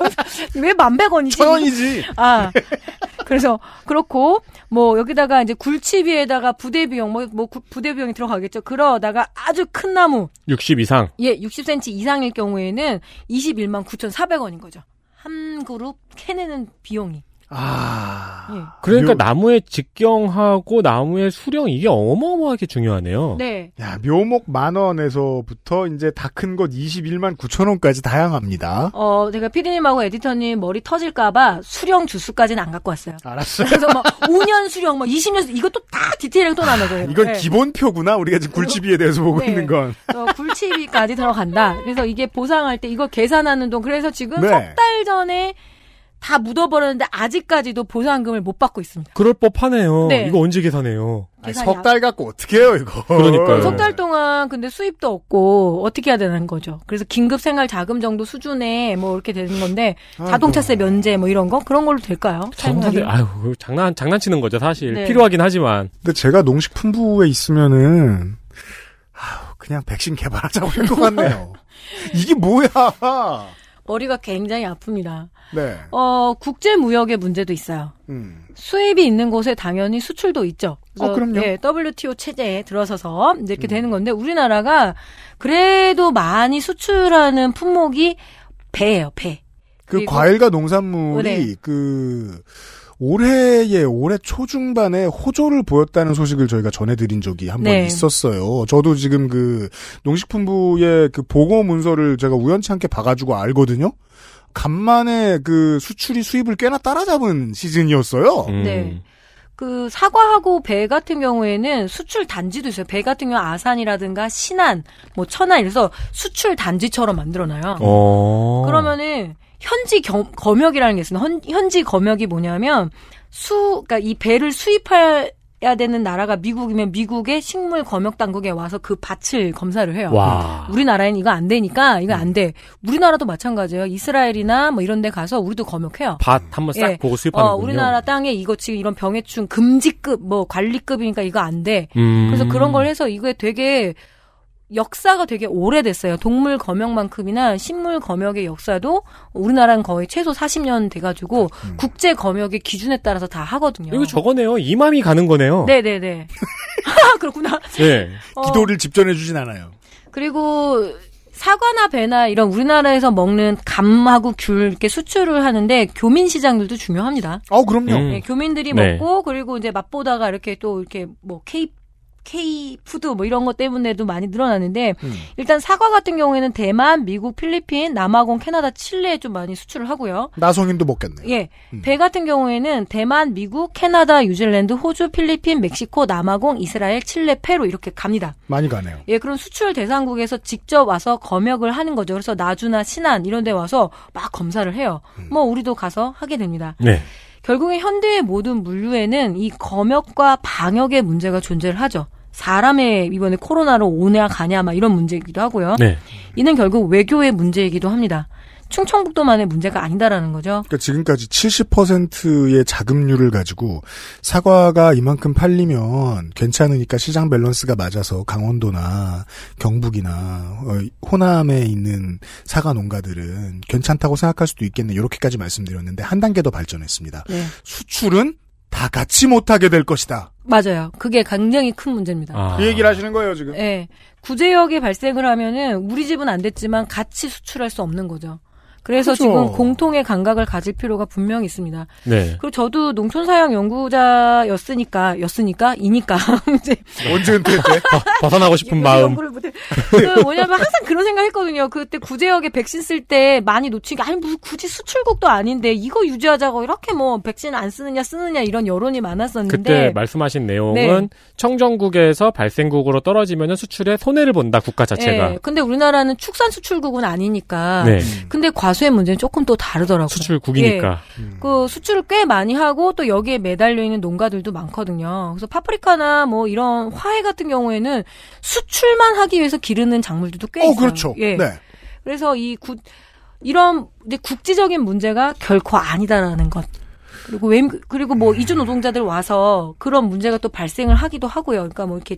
왜 만백 원이지? 천 원이지. 아. 그래서 그렇고 뭐 여기다가 이제 굴치 비에다가 부대 비용 뭐, 뭐 구- 부대 비용이 들어가겠죠. 그러다가 아주 큰 나무 60 이상. 예, 60cm 이상일 경우에는 21만 9,400원인 거죠. 한 그룹 캐내는 비용이. 아. 예. 그러니까 묘- 나무의 직경하고 나무의 수령 이게 어마어마하게 중요하네요. 네. 야, 묘목 만 원에서부터 이제 다 큰 것 21만 9천 원까지 다양합니다. 어, 제가 피디님하고 에디터님 머리 터질까봐 수령 주수까지는 안 갖고 왔어요. 알았어요. 그래서 막 5년 수령, 막 20년 수령, 이것도 다 디테일하게 또 나눠줘요. 이건 네. 기본표구나. 우리가 지금 굴집이에 대해서 보고 네. 있는 건. 어, 굴치비까지 들어간다. 그래서 이게 보상할 때 이거 계산하는 동 그래서 지금 네. 석달 전에 다 묻어버렸는데 아직까지도 보상금을 못 받고 있습니다. 그럴 법하네요. 네. 이거 언제 계산해요? 계산이 석달 갖고 어떻게 해요, 이거. 그러니까요. 석 달 동안 근데 수입도 없고 어떻게 해야 되는 거죠. 그래서 긴급 생활 자금 정도 수준에 뭐 이렇게 되는 건데 자동차세 면제 뭐 이런 거 그런 걸로 될까요? 차용날이? 아유, 장난, 장난치는 거죠, 사실. 네. 필요하긴 하지만. 근데 제가 농식품부에 있으면은, 아휴, 그냥 백신 개발하자고 할 것 같네요. 이게 뭐야! 머리가 굉장히 아픕니다. 네. 어 국제 무역의 문제도 있어요. 음. 수입이 있는 곳에 당연히 수출도 있죠. 어, 그럼요. 음. 예, WTO 체제에 들어서서 이렇게 되는 건데 우리나라가 그래도 많이 수출하는 품목이 배예요, 배. 그 과일과 농산물이 네. 그 올해에 올해 초중반에 호조를 보였다는 소식을 저희가 전해드린 적이 한번 네. 있었어요. 저도 지금 그 농식품부의 그 보고 문서를 제가 우연치 않게 봐가지고 알거든요. 간만에 그 수출이 수입을 꽤나 따라잡은 시즌이었어요. 음. 네. 그 사과하고 배 같은 경우에는 수출 단지도 있어요. 배 같은 경우 아산이라든가 신안, 뭐 천안 이래서 수출 단지처럼 만들어놔요. 어. 그러면은 현지 겸- 검역이라는 게 있습니다. 현, 현지 검역이 뭐냐면 수, 그러니까 이 배를 수입해 야 되는 나라가 미국이면 미국의 식물 검역 당국에 와서 그 밭을 검사를 해요. 와. 우리나라에는 이거 안 되니까 이거 안 돼. 우리나라도 마찬가지예요. 이스라엘이나 뭐 이런 데 가서 우리도 검역해요. 밭 한번 싹 예. 보고 수입하는군요. 어, 우리나라 땅에 이거 지금 이런 병해충 금지급 뭐 관리급이니까 이거 안 돼. 음. 그래서 그런 걸 해서 이게 되게 역사가 되게 오래됐어요. 동물 검역만큼이나 식물 검역의 역사도 우리나라는 거의 최소 40년 돼가지고 국제 검역의 기준에 따라서 다 하거든요. 이거 저거네요. 이맘이 가는 거네요. 네네네. 아, 그렇구나. 네. 어, 기도를 집전해주진 않아요. 그리고 사과나 배나 이런 우리나라에서 먹는 감하고 귤 이렇게 수출을 하는데 교민 시장들도 중요합니다. 어, 그럼요. 음. 예, 교민들이 네. 먹고 그리고 이제 맛보다가 이렇게 또 이렇게 뭐 K K food 뭐 이런 것 때문에도 많이 늘어나는데 음. 일단 사과 같은 경우에는 대만, 미국, 필리핀, 남아공, 캐나다, 칠레에 좀 많이 수출을 하고요. 나성인도 먹겠네. 예. 음. 배 같은 경우에는 대만, 미국, 캐나다, 뉴질랜드, 호주, 필리핀, 멕시코, 남아공, 이스라엘, 칠레, 페루 이렇게 갑니다. 많이 가네요. 예, 그런 수출 대상국에서 직접 와서 검역을 하는 거죠. 그래서 나주나 신안 이런 데 와서 막 검사를 해요. 음. 뭐 우리도 가서 하게 됩니다. 네. 결국엔 현대의 모든 물류에는 이 검역과 방역의 문제가 존재를 하죠. 사람의 이번에 코로나로 오냐 가냐 막 이런 문제이기도 하고요. 네. 이는 결국 외교의 문제이기도 합니다. 충청북도만의 문제가 아니다라는 거죠. 그러니까 지금까지 70%의 자금률을 가지고 사과가 이만큼 팔리면 괜찮으니까 시장 밸런스가 맞아서 강원도나 경북이나 어, 호남에 있는 사과 농가들은 괜찮다고 생각할 수도 있겠네. 이렇게까지 말씀드렸는데 한 단계 더 발전했습니다. 네. 수출은 다 같이 못하게 될 것이다. 맞아요. 그게 굉장히 큰 문제입니다. 아. 그 얘기를 하시는 거예요 지금. 예. 구제역이 발생을 하면은 우리 집은 안 됐지만 같이 수출할 수 없는 거죠. 그래서 그죠. 지금 공통의 감각을 가질 필요가 분명히 있습니다. 네. 그리고 저도 농촌 사양 연구자였으니까, 였으니까, 이니까, 이제, 언제 은퇴했대? 벗어나고 싶은 마음. 그 뭐냐면 항상 그런 생각 했거든요. 그때 구제역에 백신 쓸 때 많이 놓치니까, 아니, 무슨 굳이 수출국도 아닌데, 이거 유지하자고 이렇게 뭐, 백신 안 쓰느냐, 쓰느냐, 이런 여론이 많았었는데. 그때 말씀하신 내용은 네. 청정국에서 발생국으로 떨어지면 수출에 손해를 본다 국가 자체가 예. 근데 우리나라는 축산 수출국은 아니니까. 네 근데 과 수의 문제는 조금 또 다르더라고요. 수출국이니까 그 수출을 꽤 많이 하고 또 여기에 매달려 있는 농가들도 많거든요. 그래서 파프리카나 뭐 이런 화해 같은 경우에는 수출만 하기 위해서 기르는 작물들도 꽤 어 있어요. 그렇죠. 예. 네. 그래서 이 구, 이런 이제 국지적인 문제가 결코 아니다라는 것. 그리고 왜 그리고 뭐 이주 노동자들 와서 그런 문제가 또 발생을 하기도 하고요. 그러니까 뭐 이렇게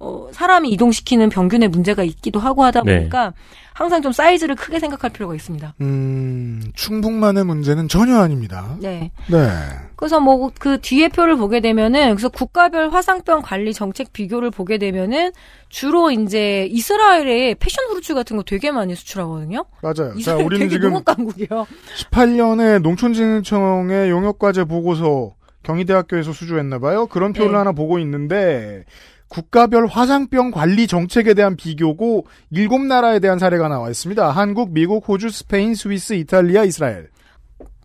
어, 사람이 이동시키는 병균의 문제가 있기도 하고 하다 네. 보니까 항상 좀 사이즈를 크게 생각할 필요가 있습니다. 음, 충북만의 문제는 전혀 아닙니다. 네. 네. 그래서 뭐 그 뒤에 표를 보게 되면은 그래서 국가별 화상병 관리 정책 비교를 보게 되면은 주로 이제 이스라엘에 패션 후르츠 같은 거 되게 많이 수출하거든요. 맞아요. 자, 이스라엘 우리는 되게 지금 농업 강국이에요. 18년에 농촌진흥청의 용역 과제 보고서 경희대학교에서 수주했나 봐요. 그런 표를 네. 하나 보고 있는데 국가별 화상병 관리 정책에 대한 비교고 일곱 나라에 대한 사례가 나와 있습니다. 한국, 미국, 호주, 스페인, 스위스, 이탈리아, 이스라엘.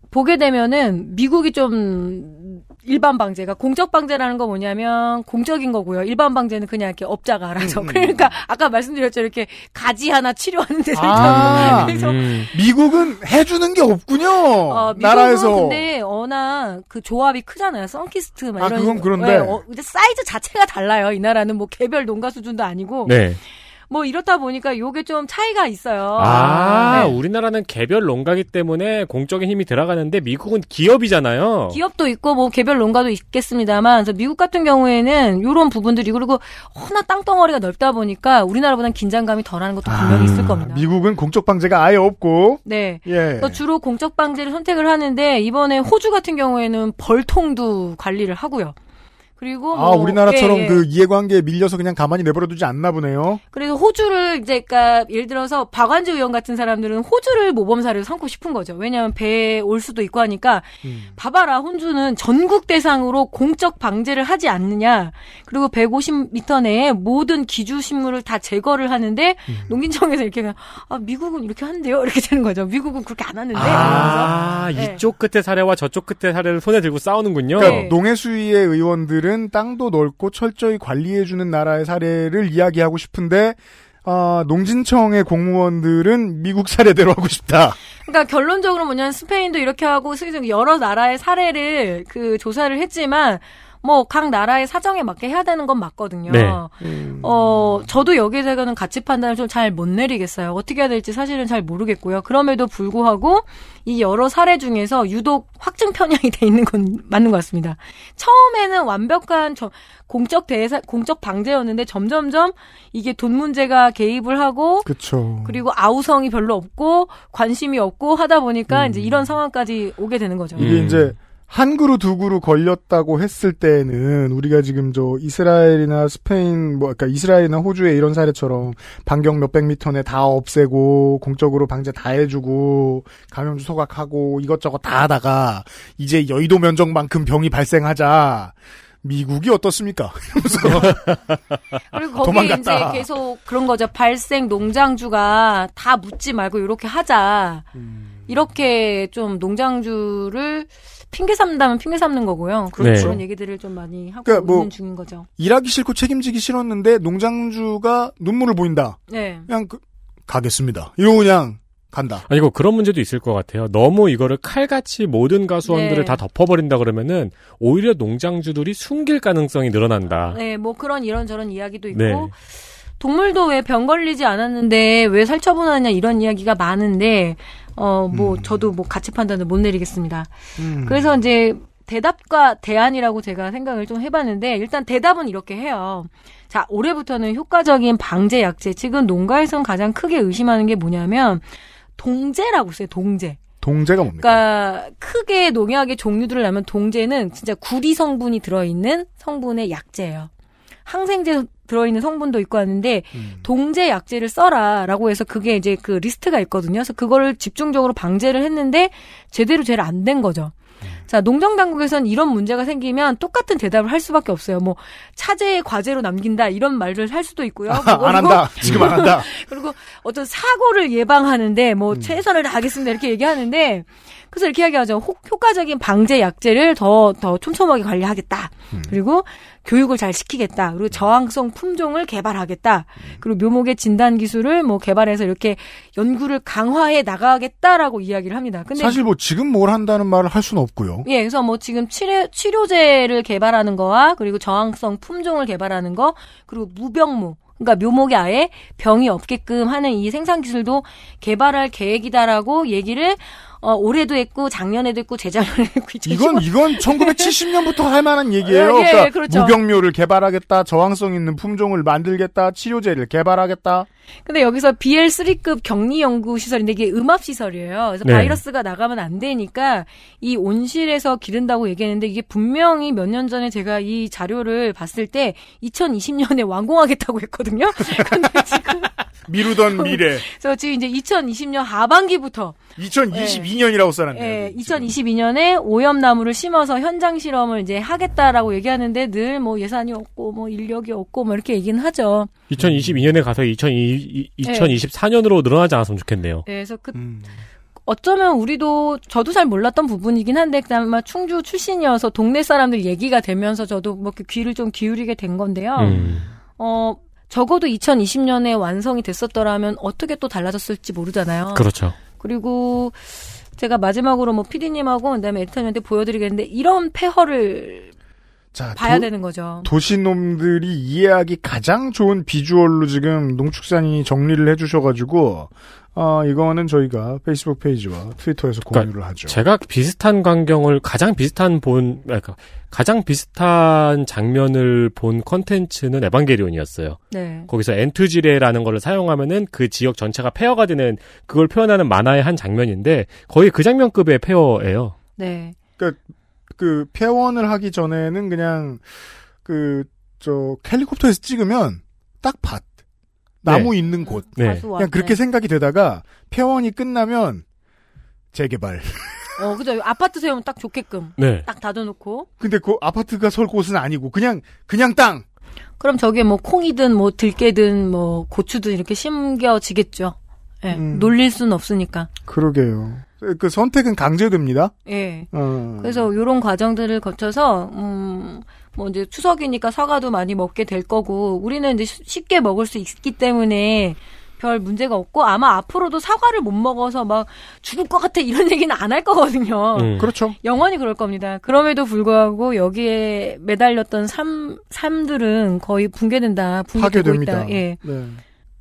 보게 되면은 미국이 좀 일반 방제가 공적 방제라는 거 뭐냐면 공적인 거고요. 일반 방제는 그냥 이렇게 업자가 알아서. 음, 그러니까 아까 말씀드렸죠. 이렇게 가지 하나 치료하는 데서 아, 그래서 음. 미국은 해주는 게 없군요. 어, 미국은 나라에서. 근데 워낙 그 조합이 크잖아요. 선키스트 막 아, 이런 그건 그런데. 네, 어, 근데 사이즈 자체가 달라요. 이 나라는 뭐 개별 농가 수준도 아니고 네. 뭐 이렇다 보니까 요게 좀 차이가 있어요. 아, 네. 우리나라는 개별 농가기 때문에 공적인 힘이 들어가는데 미국은 기업이잖아요. 기업도 있고 뭐 개별 농가도 있겠습니다만 그래서 미국 같은 경우에는 이런 부분들이 그리고 워낙 땅덩어리가 넓다 보니까 우리나라보다는 긴장감이 덜하는 것도 분명히 있을 겁니다. 아, 미국은 공적 방제가 아예 없고. 네. 예. 주로 공적 방제를 선택을 하는데 이번에 호주 같은 경우에는 벌통도 관리를 하고요. 그리고 아, 뭐, 우리나라처럼 예, 예. 그 이해관계에 밀려서 그냥 가만히 내버려두지 않나 보네요. 그래서 호주를 이제 그러니까 예를 들어서 박완주 의원 같은 사람들은 호주를 모범사를 삼고 싶은 거죠. 왜냐하면 배에 올 수도 있고 하니까 음. 봐봐라 혼주는 전국 대상으로 공적 방제를 하지 않느냐. 그리고 150m 내에 모든 기주 식물을 다 제거를 하는데 음. 농진청에서 이렇게 그냥, 아 미국은 이렇게 하는데요. 이렇게 되는 거죠. 미국은 그렇게 안 하는데. 아. 네. 이쪽 끝에 사례와 저쪽 끝에 사례를 손에 들고 싸우는군요. 그러니까 네. 농해수위의 의원들 은 땅도 넓고 철저히 관리해주는 나라의 사례를 이야기하고 싶은데 아, 농진청의 공무원들은 미국 사례대로 하고 싶다. 그러니까 결론적으로 뭐냐면 스페인도 이렇게 하고 여러 나라의 사례를 그 조사를 했지만 뭐 각 나라의 사정에 맞게 해야 되는 건 맞거든요. 네. 어 저도 여기에서는 가치 판단을 좀 잘 못 내리겠어요. 어떻게 해야 될지 사실은 잘 모르겠고요. 그럼에도 불구하고 이 여러 사례 중에서 유독 확증 편향이 돼 있는 건 맞는 것 같습니다. 처음에는 완벽한 저- 공적 대사 공적 방제였는데 점점점 이게 돈 문제가 개입을 하고 그쵸. 그리고 아우성이 별로 없고 관심이 없고 하다 보니까 이제 이런 상황까지 오게 되는 거죠. 이게 음. 이제 한 그루 두 그루 걸렸다고 했을 때는 우리가 지금 저 이스라엘이나 스페인 뭐 그러니까 이스라엘이나 호주의 이런 사례처럼 반경 몇백 미터 내 다 없애고 공적으로 방제 다 해주고 감염주 소각하고 이것저것 다 하다가 이제 여의도 면적만큼 병이 발생하자 미국이 어떻습니까? 그리고 거기에 도망갔다. 이제 계속 그런 거죠. 발생 농장주가 다 묻지 말고 이렇게 하자. 이렇게 좀 농장주를 핑계 삼다면 핑계 삼는 거고요. 그런, 네. 그런 얘기들을 좀 많이 하고 그러니까 뭐- 있는 중인 거죠. 일하기 싫고 책임지기 싫었는데 농장주가 눈물을 보인다. 네. 그냥 그- 가겠습니다. 이러고 그냥 간다. 아니고 그런 문제도 있을 것 같아요. 너무 이거를 칼같이 모든 가수원들을 네. 다 덮어버린다 그러면은 오히려 농장주들이 숨길 가능성이 늘어난다. 네, 뭐 그런 이런저런 이야기도 있고 네. 동물도 왜 병 걸리지 않았는데 왜 살처분하냐 이런 이야기가 많은데 어뭐 저도 뭐 가치 판단을 못 내리겠습니다. 음. 그래서 이제 대답과 대안이라고 제가 생각을 좀 해봤는데 일단 대답은 이렇게 해요. 자 올해부터는 효과적인 방제 약제 지금 농가에서는 가장 크게 의심하는 게 뭐냐면 동제라고 써요. 동제. 동제가 뭡니까? 그러니까 크게 농약의 종류들을 나면 동제는 진짜 구리 성분이 들어있는 성분의 약제예요. 항생제 들어있는 성분도 있고 하는데 음. 동제 약제를 써라라고 해서 그게 이제 그 리스트가 있거든요. 그래서 그거를 집중적으로 방제를 했는데 제대로 제일 안 된 거죠. 자, 농정 당국에서는 이런 문제가 생기면 똑같은 대답을 할 수밖에 없어요. 뭐 차제의 과제로 남긴다 이런 말을 할 수도 있고요. 그리고 안 한다. 지금 안 한다. 그리고 어떤 사고를 예방하는데 뭐 음. 최선을 다하겠습니다 이렇게 얘기하는데 그래서 이렇게 이야기하죠. 효, 효과적인 방제 약제를 더 더 촘촘하게 관리하겠다. 음. 그리고 교육을 잘 시키겠다. 그리고 저항성 품종을 개발하겠다. 그리고 묘목의 진단 기술을 뭐 개발해서 이렇게 연구를 강화해 나가겠다라고 이야기를 합니다. 근데 사실 뭐 지금 뭘 한다는 말을 할 수는 없고요. 예, 그래서 뭐 지금 치료, 치료제를 개발하는 거와 그리고 저항성 품종을 개발하는 거 그리고 무병무 그러니까 묘목에 아예 병이 없게끔 하는 이 생산 기술도 개발할 계획이다라고 얘기를 어, 올해도 했고 작년에도 했고 재작년에도 했고 이건 이건 1970년부터 할 만한 얘기예요. 예, 예, 그러니까 그렇죠. 무병묘를 개발하겠다, 저항성 있는 품종을 만들겠다, 치료제를 개발하겠다. 근데 여기서 BL3급 격리 연구 시설인데 이게 음압 시설이에요. 그래서 네. 바이러스가 나가면 안 되니까 이 온실에서 기른다고 얘기했는데 이게 분명히 몇 년 전에 제가 이 자료를 봤을 때 2020년에 완공하겠다고 했거든요. 근데 지금 미루던 미래. 그래서 지금 이제 2020년 하반기부터 2022 년이라고 써놨네요. 예, 2022년에 오염나무를 심어서 현장 실험을 이제 하겠다라고 얘기하는데 늘 뭐 예산이 없고 뭐 인력이 없고 뭐 이렇게 얘기는 하죠. 2022년에 가서 2022, 2024년으로 늘어나지 않았으면 좋겠네요. 예, 그래서 그 음. 어쩌면 우리도 저도 잘 몰랐던 부분이긴 한데 그다음에 막 충주 출신이어서 동네 사람들 얘기가 되면서 저도 뭐 이렇게 귀를 좀 기울이게 된 건데요. 음. 어 적어도 2020년에 완성이 됐었더라면 어떻게 또 달라졌을지 모르잖아요. 그렇죠. 그리고 제가 마지막으로 뭐 PD님하고 그다음에 에디터님한테 보여드리겠는데 이런 폐허를 자, 봐야 도- 되는 거죠. 도시놈들이 이해하기 가장 좋은 비주얼로 지금 농축산인이 정리를 해주셔가지고 어, 이거는 저희가 페이스북 페이지와 트위터에서 공유를 하죠. 제가 비슷한 광경을 가장 비슷한 본 그러니까 가장 비슷한 장면을 본 컨텐츠는 에반게리온이었어요. 네. 거기서 N2 지뢰라는 걸 사용하면은 그 지역 전체가 폐허가 되는 그걸 표현하는 만화의 한 장면인데 거의 그 장면급의 폐허예요. 네. 그 폐원을 하기 전에는 그냥 그 저 헬리콥터에서 찍으면 딱 밭. 나무 있는 곳. 네. 그냥 그렇게. 생각이 되다가 폐원이 끝나면 재개발. 어, 그죠. 아파트 세우면 딱 좋게끔. 네. 딱 닫아놓고. 근데 그 아파트가 설 곳은 아니고 그냥 그냥 땅. 그럼 저게 뭐 콩이든 뭐 들깨든 뭐 고추든 이렇게 심겨지겠죠. 예. 음. 놀릴 수는 없으니까. 그러게요. 그 선택은 강제됩니다. 예. 어. 그래서 요런 과정들을 거쳐서 음, 뭐 이제 추석이니까 사과도 많이 먹게 될 거고 우리는 이제 쉬- 쉽게 먹을 수 있기 때문에 별 문제가 없고 아마 앞으로도 사과를 못 먹어서 막 죽을 것 같아 이런 얘기는 안 할 거거든요. 음. 그렇죠. 영원히 그럴 겁니다. 그럼에도 불구하고 여기에 매달렸던 삶 삶들은 거의 붕괴된다. 붕괴되고 파괴됩니다. 있다. 예. 네.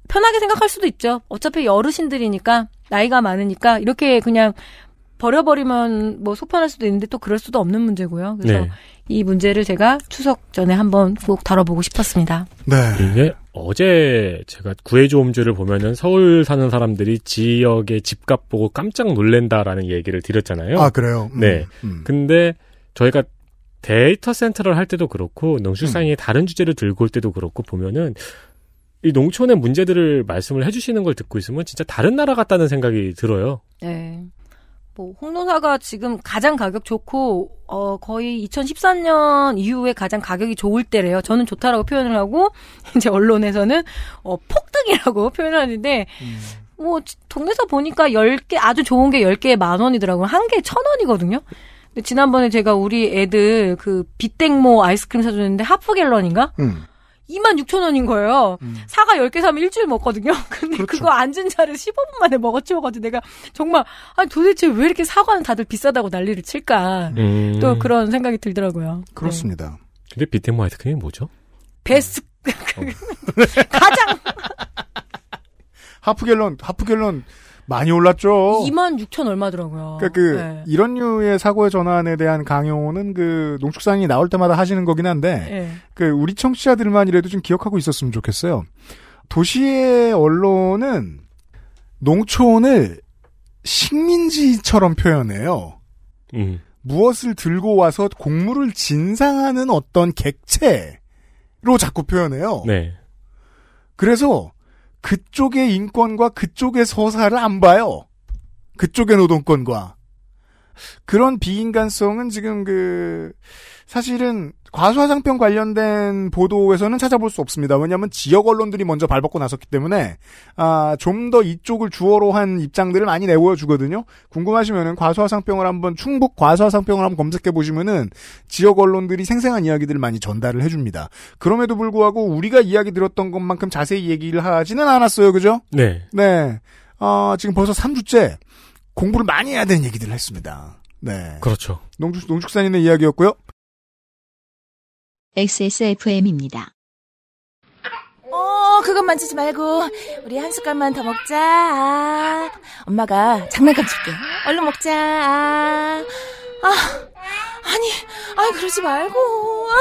편하게 생각할 수도 있죠. 어차피 어르신들이니까 나이가 많으니까 이렇게 그냥 버려버리면 뭐 속편할 수도 있는데 또 그럴 수도 없는 문제고요. 그래서 네. 이 문제를 제가 추석 전에 한번 꼭 다뤄보고 싶었습니다. 네. 이게 어제 제가 구해줘 홈즈를 보면은 서울 사는 사람들이 지역의 집값 보고 깜짝 놀랜다라는 얘기를 드렸잖아요. 아 그래요. 음, 네. 음. 근데 저희가 데이터 센터를 할 때도 그렇고 농축산인의 다른 주제를 들고 올 때도 그렇고 보면은 이 농촌의 문제들을 말씀을 해주시는 걸 듣고 있으면 진짜 다른 나라 같다는 생각이 들어요. 네. 뭐 홍노사가 지금 가장 가격 좋고 어 거의 2014년 이후에 가장 가격이 좋을 때래요. 저는 좋다라고 표현을 하고 이제 언론에서는 어 폭등이라고 표현을 하는데 뭐 지- 동네에서 보니까 10개 아주 좋은 게 10개에 만 원이더라고요. 한 개에 천 원이거든요. 근데 지난번에 제가 우리 애들 그 빗땡모 아이스크림 사줬는데 하프 갤런인가? 음. 2만 6천 원인 거예요. 사과 10개 사면 일주일 먹거든요. 근데 그렇죠. 그거 앉은 자를 15분 만에 먹어치워가지고 내가 정말, 아니 도대체 왜 이렇게 사과는 다들 비싸다고 난리를 칠까. 음. 또 그런 생각이 들더라고요. 그렇습니다. 근데 비테모 아이스크림이 뭐죠? 네. 베스, 가장 하프갤런 하프갤런 많이 올랐죠. 2만 6천 얼마더라고요. 그러니까 그 네. 이런 류의 사고의 전환에 대한 강요는 그 농축산이 나올 때마다 하시는 거긴 한데 네. 그 우리 청취자들만이라도 좀 기억하고 있었으면 좋겠어요. 도시의 언론은 농촌을 식민지처럼 표현해요. 음. 무엇을 들고 와서 곡물을 진상하는 어떤 객체로 자꾸 표현해요. 네. 그래서 그쪽의 인권과 그쪽의 서사를 안 봐요. 그쪽의 노동권과. 그런 비인간성은 지금 그, 사실은 과수화상병 관련된 보도에서는 찾아볼 수 없습니다. 왜냐하면 지역 언론들이 먼저 발벗고 나섰기 때문에 아, 좀 더 이쪽을 주어로 한 입장들을 많이 내보여 주거든요. 궁금하시면은 과수화상병을 한번 충북 과수화상병을 한번 검색해 보시면은 지역 언론들이 생생한 이야기들을 많이 전달을 해줍니다. 그럼에도 불구하고 우리가 이야기 들었던 것만큼 자세히 얘기를 하지는 않았어요, 그죠? 네. 네. 어, 지금 벌써 3주째 공부를 많이 해야 되는 얘기들을 했습니다. 네. 그렇죠. 농축, 농축산인의 이야기였고요. XSFM입니다. 어, 그것 만지지 말고 우리 한 숟갈만 더 먹자. 아, 엄마가 장난감 줄게. 얼른 먹자. 아, 아, 아니, 아니 그러지 말고. 아,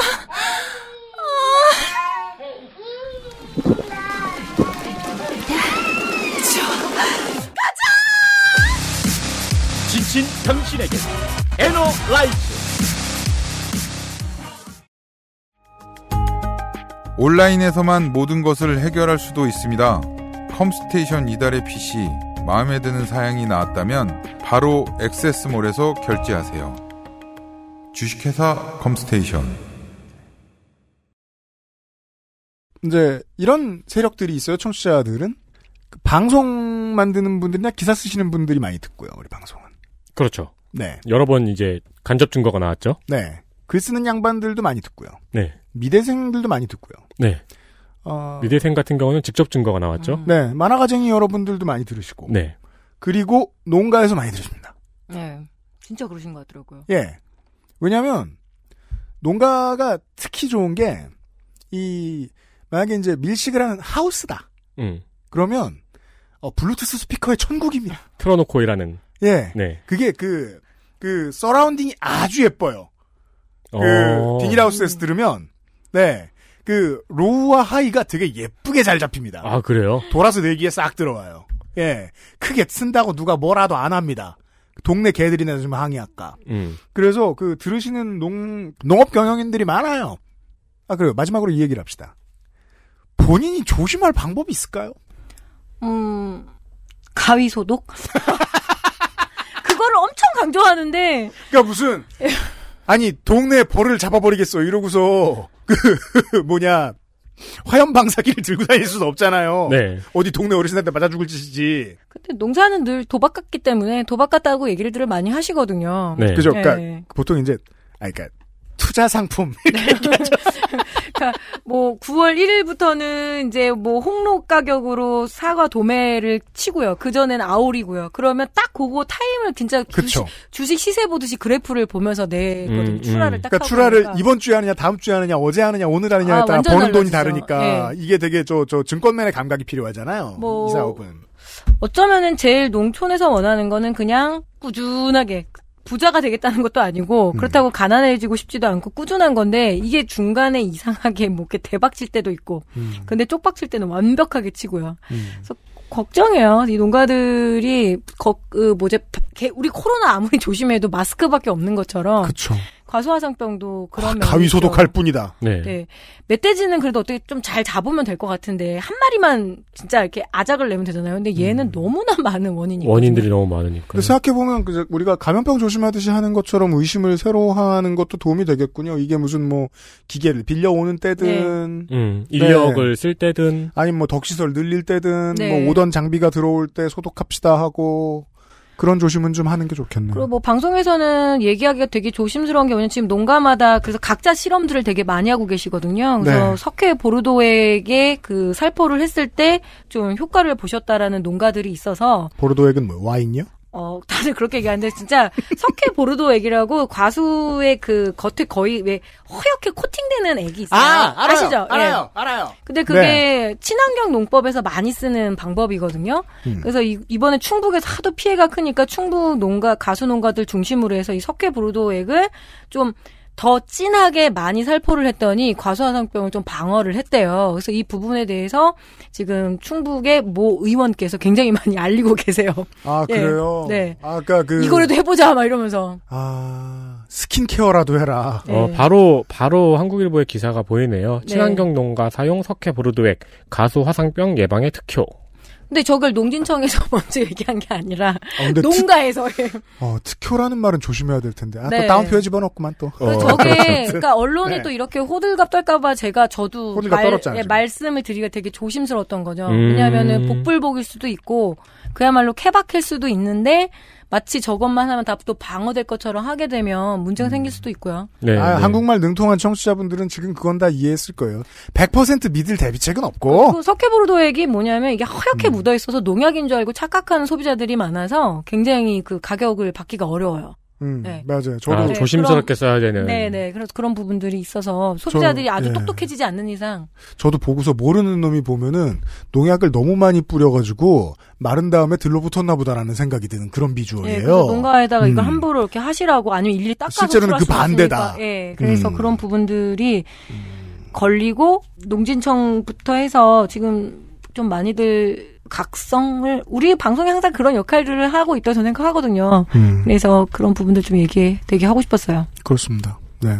지친 당신에게 에너 라이트 온라인에서만 모든 것을 해결할 수도 있습니다. 컴스테이션 이달의 PC 마음에 드는 사양이 나왔다면 바로 액세스몰에서 결제하세요. 주식회사 컴스테이션 이제 이런 세력들이 있어요. 청취자들은 그 방송 만드는 분들이나 기사 쓰시는 분들이 많이 듣고요. 우리 방송은. 그렇죠. 네, 여러 번 이제 간접 증거가 나왔죠. 네. 글 쓰는 양반들도 많이 듣고요. 네. 미대생들도 많이 듣고요. 네. 어, 미대생 같은 경우는 직접 증거가 나왔죠. 음. 네, 만화가쟁이 여러분들도 많이 들으시고, 네. 그리고 농가에서 많이 들으십니다. 네. 진짜 그러신 것 같더라고요. 예. 왜냐하면 농가가 특히 좋은 게 이 만약에 이제 밀식을 하는 하우스다. 음. 그러면 어, 블루투스 스피커의 천국입니다. 틀어놓고 일하는. 예. 네. 그게 그, 그, surrounding이 아주 예뻐요. 그, 어. 비닐하우스에서 들으면, 네. 그, low와 high가 되게 예쁘게 잘 잡힙니다. 아, 그래요? 돌아서 내 귀에 싹 들어와요. 예. 크게 쓴다고 누가 뭐라도 안 합니다. 동네 개들이나 좀 항의할까. 음. 그래서 그 들으시는 농, 농업 경영인들이 많아요. 아, 그래요. 마지막으로 이 얘기를 합시다. 본인이 조심할 방법이 있을까요? 음, 가위 소독? 그거를 엄청 강조하는데, 그니까 무슨, 아니, 동네 벌을 잡아버리겠어. 이러고서, 그, 뭐냐, 화염 방사기를 들고 다닐 수는 없잖아요. 네. 어디 동네 어르신한테 맞아 죽을 짓이지. 근데 농사는 늘 도박 같기 때문에 도박 같다고 얘기를 들 많이 하시거든요. 네. 그죠? 네. 그러니까 보통 이제, 아, 그니까, 투자 상품. 그러니까 뭐 9월 1일부터는 이제 뭐 홍로 가격으로 사과 도매를 치고요. 그 전엔 아오리고요. 그러면 딱 그거 타임을 진짜 그쵸. 주식, 주식 시세 보듯이 그래프를 보면서 내거든요. 음, 출하를 음. 딱 그러니까 추라를 보니까. 이번 주에 하느냐, 다음 주에 하느냐, 어제 하느냐, 오늘 하느냐에 아, 따라 버는 돈이 달라지죠. 다르니까 이게 되게 저, 저 증권맨의 감각이 필요하잖아요. 뭐- 이 사업은. 어쩌면은 제일 농촌에서 원하는 거는 그냥 꾸준하게 부자가 되겠다는 것도 아니고 음. 그렇다고 가난해지고 싶지도 않고 꾸준한 건데 이게 중간에 이상하게 뭐 이렇게 대박 칠 때도 있고 음. 근데 쪽박 칠 때는 완벽하게 치고요. 음. 걱정해요. 이 농가들이 거, 그 개- 우리 코로나 아무리 조심해도 마스크밖에 없는 것처럼 그쵸. 과수화상병도 그런 아, 가위. 소독할 뿐이다. 네. 네. 멧돼지는 그래도 어떻게 좀 잘 잡으면 될 것 같은데 한 마리만 진짜 이렇게 아작을 내면 되잖아요. 근데 얘는 너무나 많은 원인이 원인들이 너무 많으니까. 근데 생각해 보면 그 우리가 감염병 조심하듯이 하는 것처럼 의심을 새로 하는 것도 도움이 되겠군요. 이게 무슨 뭐 기계를 빌려오는 때든 음, 인력을 쓸 때든 아니면 뭐 덕시설 늘릴 때든 네. 뭐 오던 장비가 들어올 때 소독합시다 하고 그런 조심은 좀 하는 게 좋겠네요. 그리고 뭐 방송에서는 얘기하기가 되게 조심스러운 게 뭐냐면 지금 농가마다 그래서 각자 실험들을 되게 많이 하고 계시거든요. 그래서 네. 석회 보르도에게 그 살포를 했을 때 좀 효과를 보셨다라는 농가들이 있어서 보르도액은 뭐 와인요? 어 다들 그렇게 얘기하는데 진짜 석회 보르도액이라고 과수의 그 겉에 거의 왜 허옇게 코팅되는 액이 있어요. 아시죠? 예. 알아요. 알아요. 근데 그게 네. 친환경 농법에서 많이 쓰는 방법이거든요. 음. 그래서 이, 이번에 충북에서 하도 피해가 크니까 충북 농가 가수 농가들 중심으로 해서 이 석회 브루도액을 좀 더 진하게 많이 살포를 했더니 과수화상병을 좀 방어를 했대요. 그래서 이 부분에 대해서 지금 충북의 모 의원께서 굉장히 많이 알리고 계세요. 아 예. 그래요. 네. 아까 그 이거라도 해보자 막 이러면서. 아 스킨케어라도 해라. 어, 네. 바로 바로 한국일보의 기사가 보이네요. 네. 친환경 농가 사용 석회 보르도액 가수 화상병 예방에 특효. 근데 저걸 농진청에서 먼저 얘기한 게 아니라 아, 근데 특, 농가에서 어, 특효라는 말은 조심해야 될 텐데. 아, 네. 또 다운표에 집어넣구만 또. 그 저게 그러니까 언론이 네. 또 이렇게 호들갑 떨까봐 제가 저도 말, 예. 말씀을 드리기가 되게 조심스러웠던 거죠. 음. 왜냐하면은 복불복일 수도 있고 그야말로 케바케일 수도 있는데 마치 저것만 하면 다 또 방어될 것처럼 하게 되면 문제가 생길 수도 있고요. 네. 아, 네. 한국말 능통한 청취자분들은 지금 그건 다 이해했을 거예요. 100% 믿을 대비책은 없고. 그 석회보르도액이 뭐냐면 이게 음. 허옇게 묻어 있어서 농약인 줄 알고 착각하는 소비자들이 많아서 굉장히 그 가격을 받기가 어려워요. 음, 네. 맞아요. 저도 아, 네, 조심스럽게 써야 되는. 네네. 그래서 그런 부분들이 있어서 소비자들이 저- 아주 예. 똑똑해지지 않는 이상 저도 보고서 모르는 놈이 보면은 농약을 너무 많이 뿌려가지고 마른 다음에 들러붙었나 보다라는 생각이 드는 그런 비주얼이에요. 예, 그래서 농가에다가 이걸 음. 함부로 이렇게 하시라고 아니면 일일이 닦아서 실제로는 그 반대다. 예, 그래서 음. 그런 부분들이 걸리고 농진청부터 해서 지금 좀 많이들 각성을 우리 방송이 항상 그런 역할들을 하고 있다고 저는 생각하거든요. 음, 그래서 그런 부분들 좀 얘기 되게 하고 싶었어요. 그렇습니다. 네.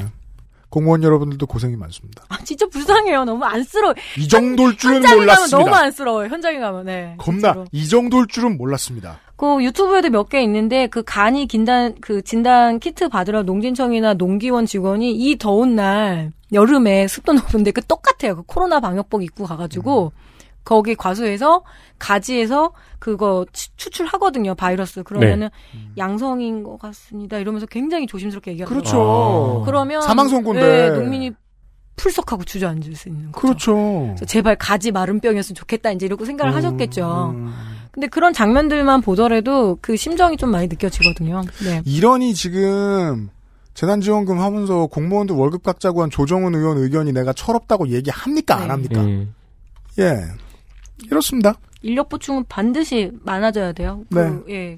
공무원 여러분들도 고생이 많습니다. 아 진짜 불쌍해요. 너무 안쓰러워. 이 정도일 줄은 현장에 가면 몰랐습니다. 너무 안쓰러워요. 현장에 가면 네. 겁나 진짜로. 이 정도일 줄은 몰랐습니다. 그 유튜브에도 몇 개 있는데 그 간이 긴단 그 진단 키트 받으러 농진청이나 농기원 직원이 이 더운 날 여름에 습도 높은데 그 똑같아요. 그 코로나 방역복 입고 가가지고 거기 과수에서 가지에서 그거 추- 추출하거든요 바이러스 그러면은 양성인 것 같습니다 이러면서 굉장히 조심스럽게 얘기하거든요. 그렇죠. 아. 그러면 사망 선고인데. 예, 농민이 풀썩하고 주저앉을 수 있는 거죠. 그렇죠. 제발 가지 마른 병이었으면 좋겠다 이제 이러고 생각을 하셨겠죠. 음. 근데 그런 장면들만 보더라도 그 심정이 좀 많이 느껴지거든요. 네. 이러니 지금 재난지원금 하면서 공무원들 월급 깎자고 한 조정훈 의원 의견이 내가 철없다고 얘기합니까 안 네. 합니까? 음. 예 이렇습니다. 인력 보충은 반드시 많아져야 돼요. 그, 예.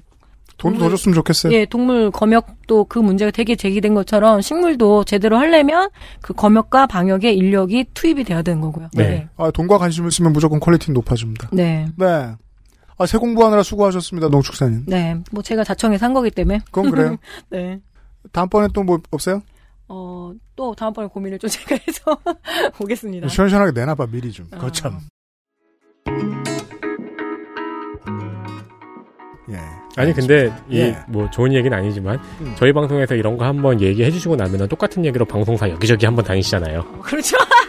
돈도 더 줬으면 좋겠어요. 예, 동물 검역도 그 문제가 되게 제기된 것처럼 식물도 제대로 하려면 그 검역과 방역에 인력이 투입이 돼야 되는 거고요. 네. 아, 돈과 관심을 쓰면 무조건 퀄리티는 높아집니다. 네. 네. 아, 새 공부하느라 수고하셨습니다, 농축사님. 네. 뭐 제가 자청에 산 거기 때문에. 그건 그래요. 네. 다음번에 또 뭐 없어요? 어, 또 다음번에 고민을 좀 제가 해서 보겠습니다. 시원시원하게 내놔봐, 미리 좀. 어. 거참. 아니 근데 예. 이뭐 좋은 얘기는 아니지만 음. 저희 방송에서 이런 거 한번 얘기해 주시고 나면은 똑같은 얘기로 방송사 여기저기 한번 다니시잖아요. 그렇죠.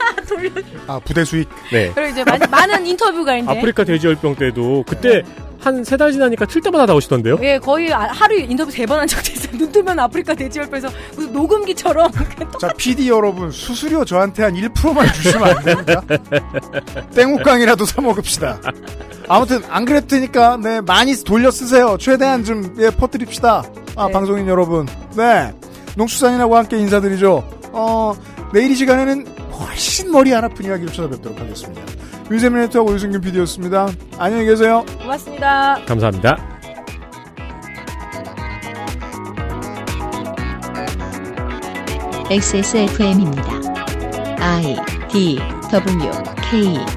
아, 부대 수익. 네. 그리고 이제 많은, 많은 인터뷰가 이제. 아프리카 돼지열병 때도 그때 한 세 달 지나니까 틀 때마다 나오시던데요? 예, 거의 아- 하루 인터뷰 세 번 한 적도 있어요. 눈 뜨면 아프리카 돼지열병에서 무슨 녹음기처럼. 자, PD 여러분, 수수료 저한테 한 1%만 주시면 안 됩니까? 땡옥강이라도 사 먹읍시다. 아무튼, 안 그랬으니까, 네, 많이 돌려 쓰세요. 최대한 좀, 예, 퍼뜨립시다. 아, 네. 방송인 여러분. 네. 농축산인하고 함께 인사드리죠. 어, 내일 이 시간에는 훨씬 머리 안 아픈 이야기로 찾아뵙도록 하겠습니다. 윤세민 에디터하고 유승균 PD였습니다. 안녕히 계세요. 고맙습니다. 감사합니다. XSFM입니다. I D W K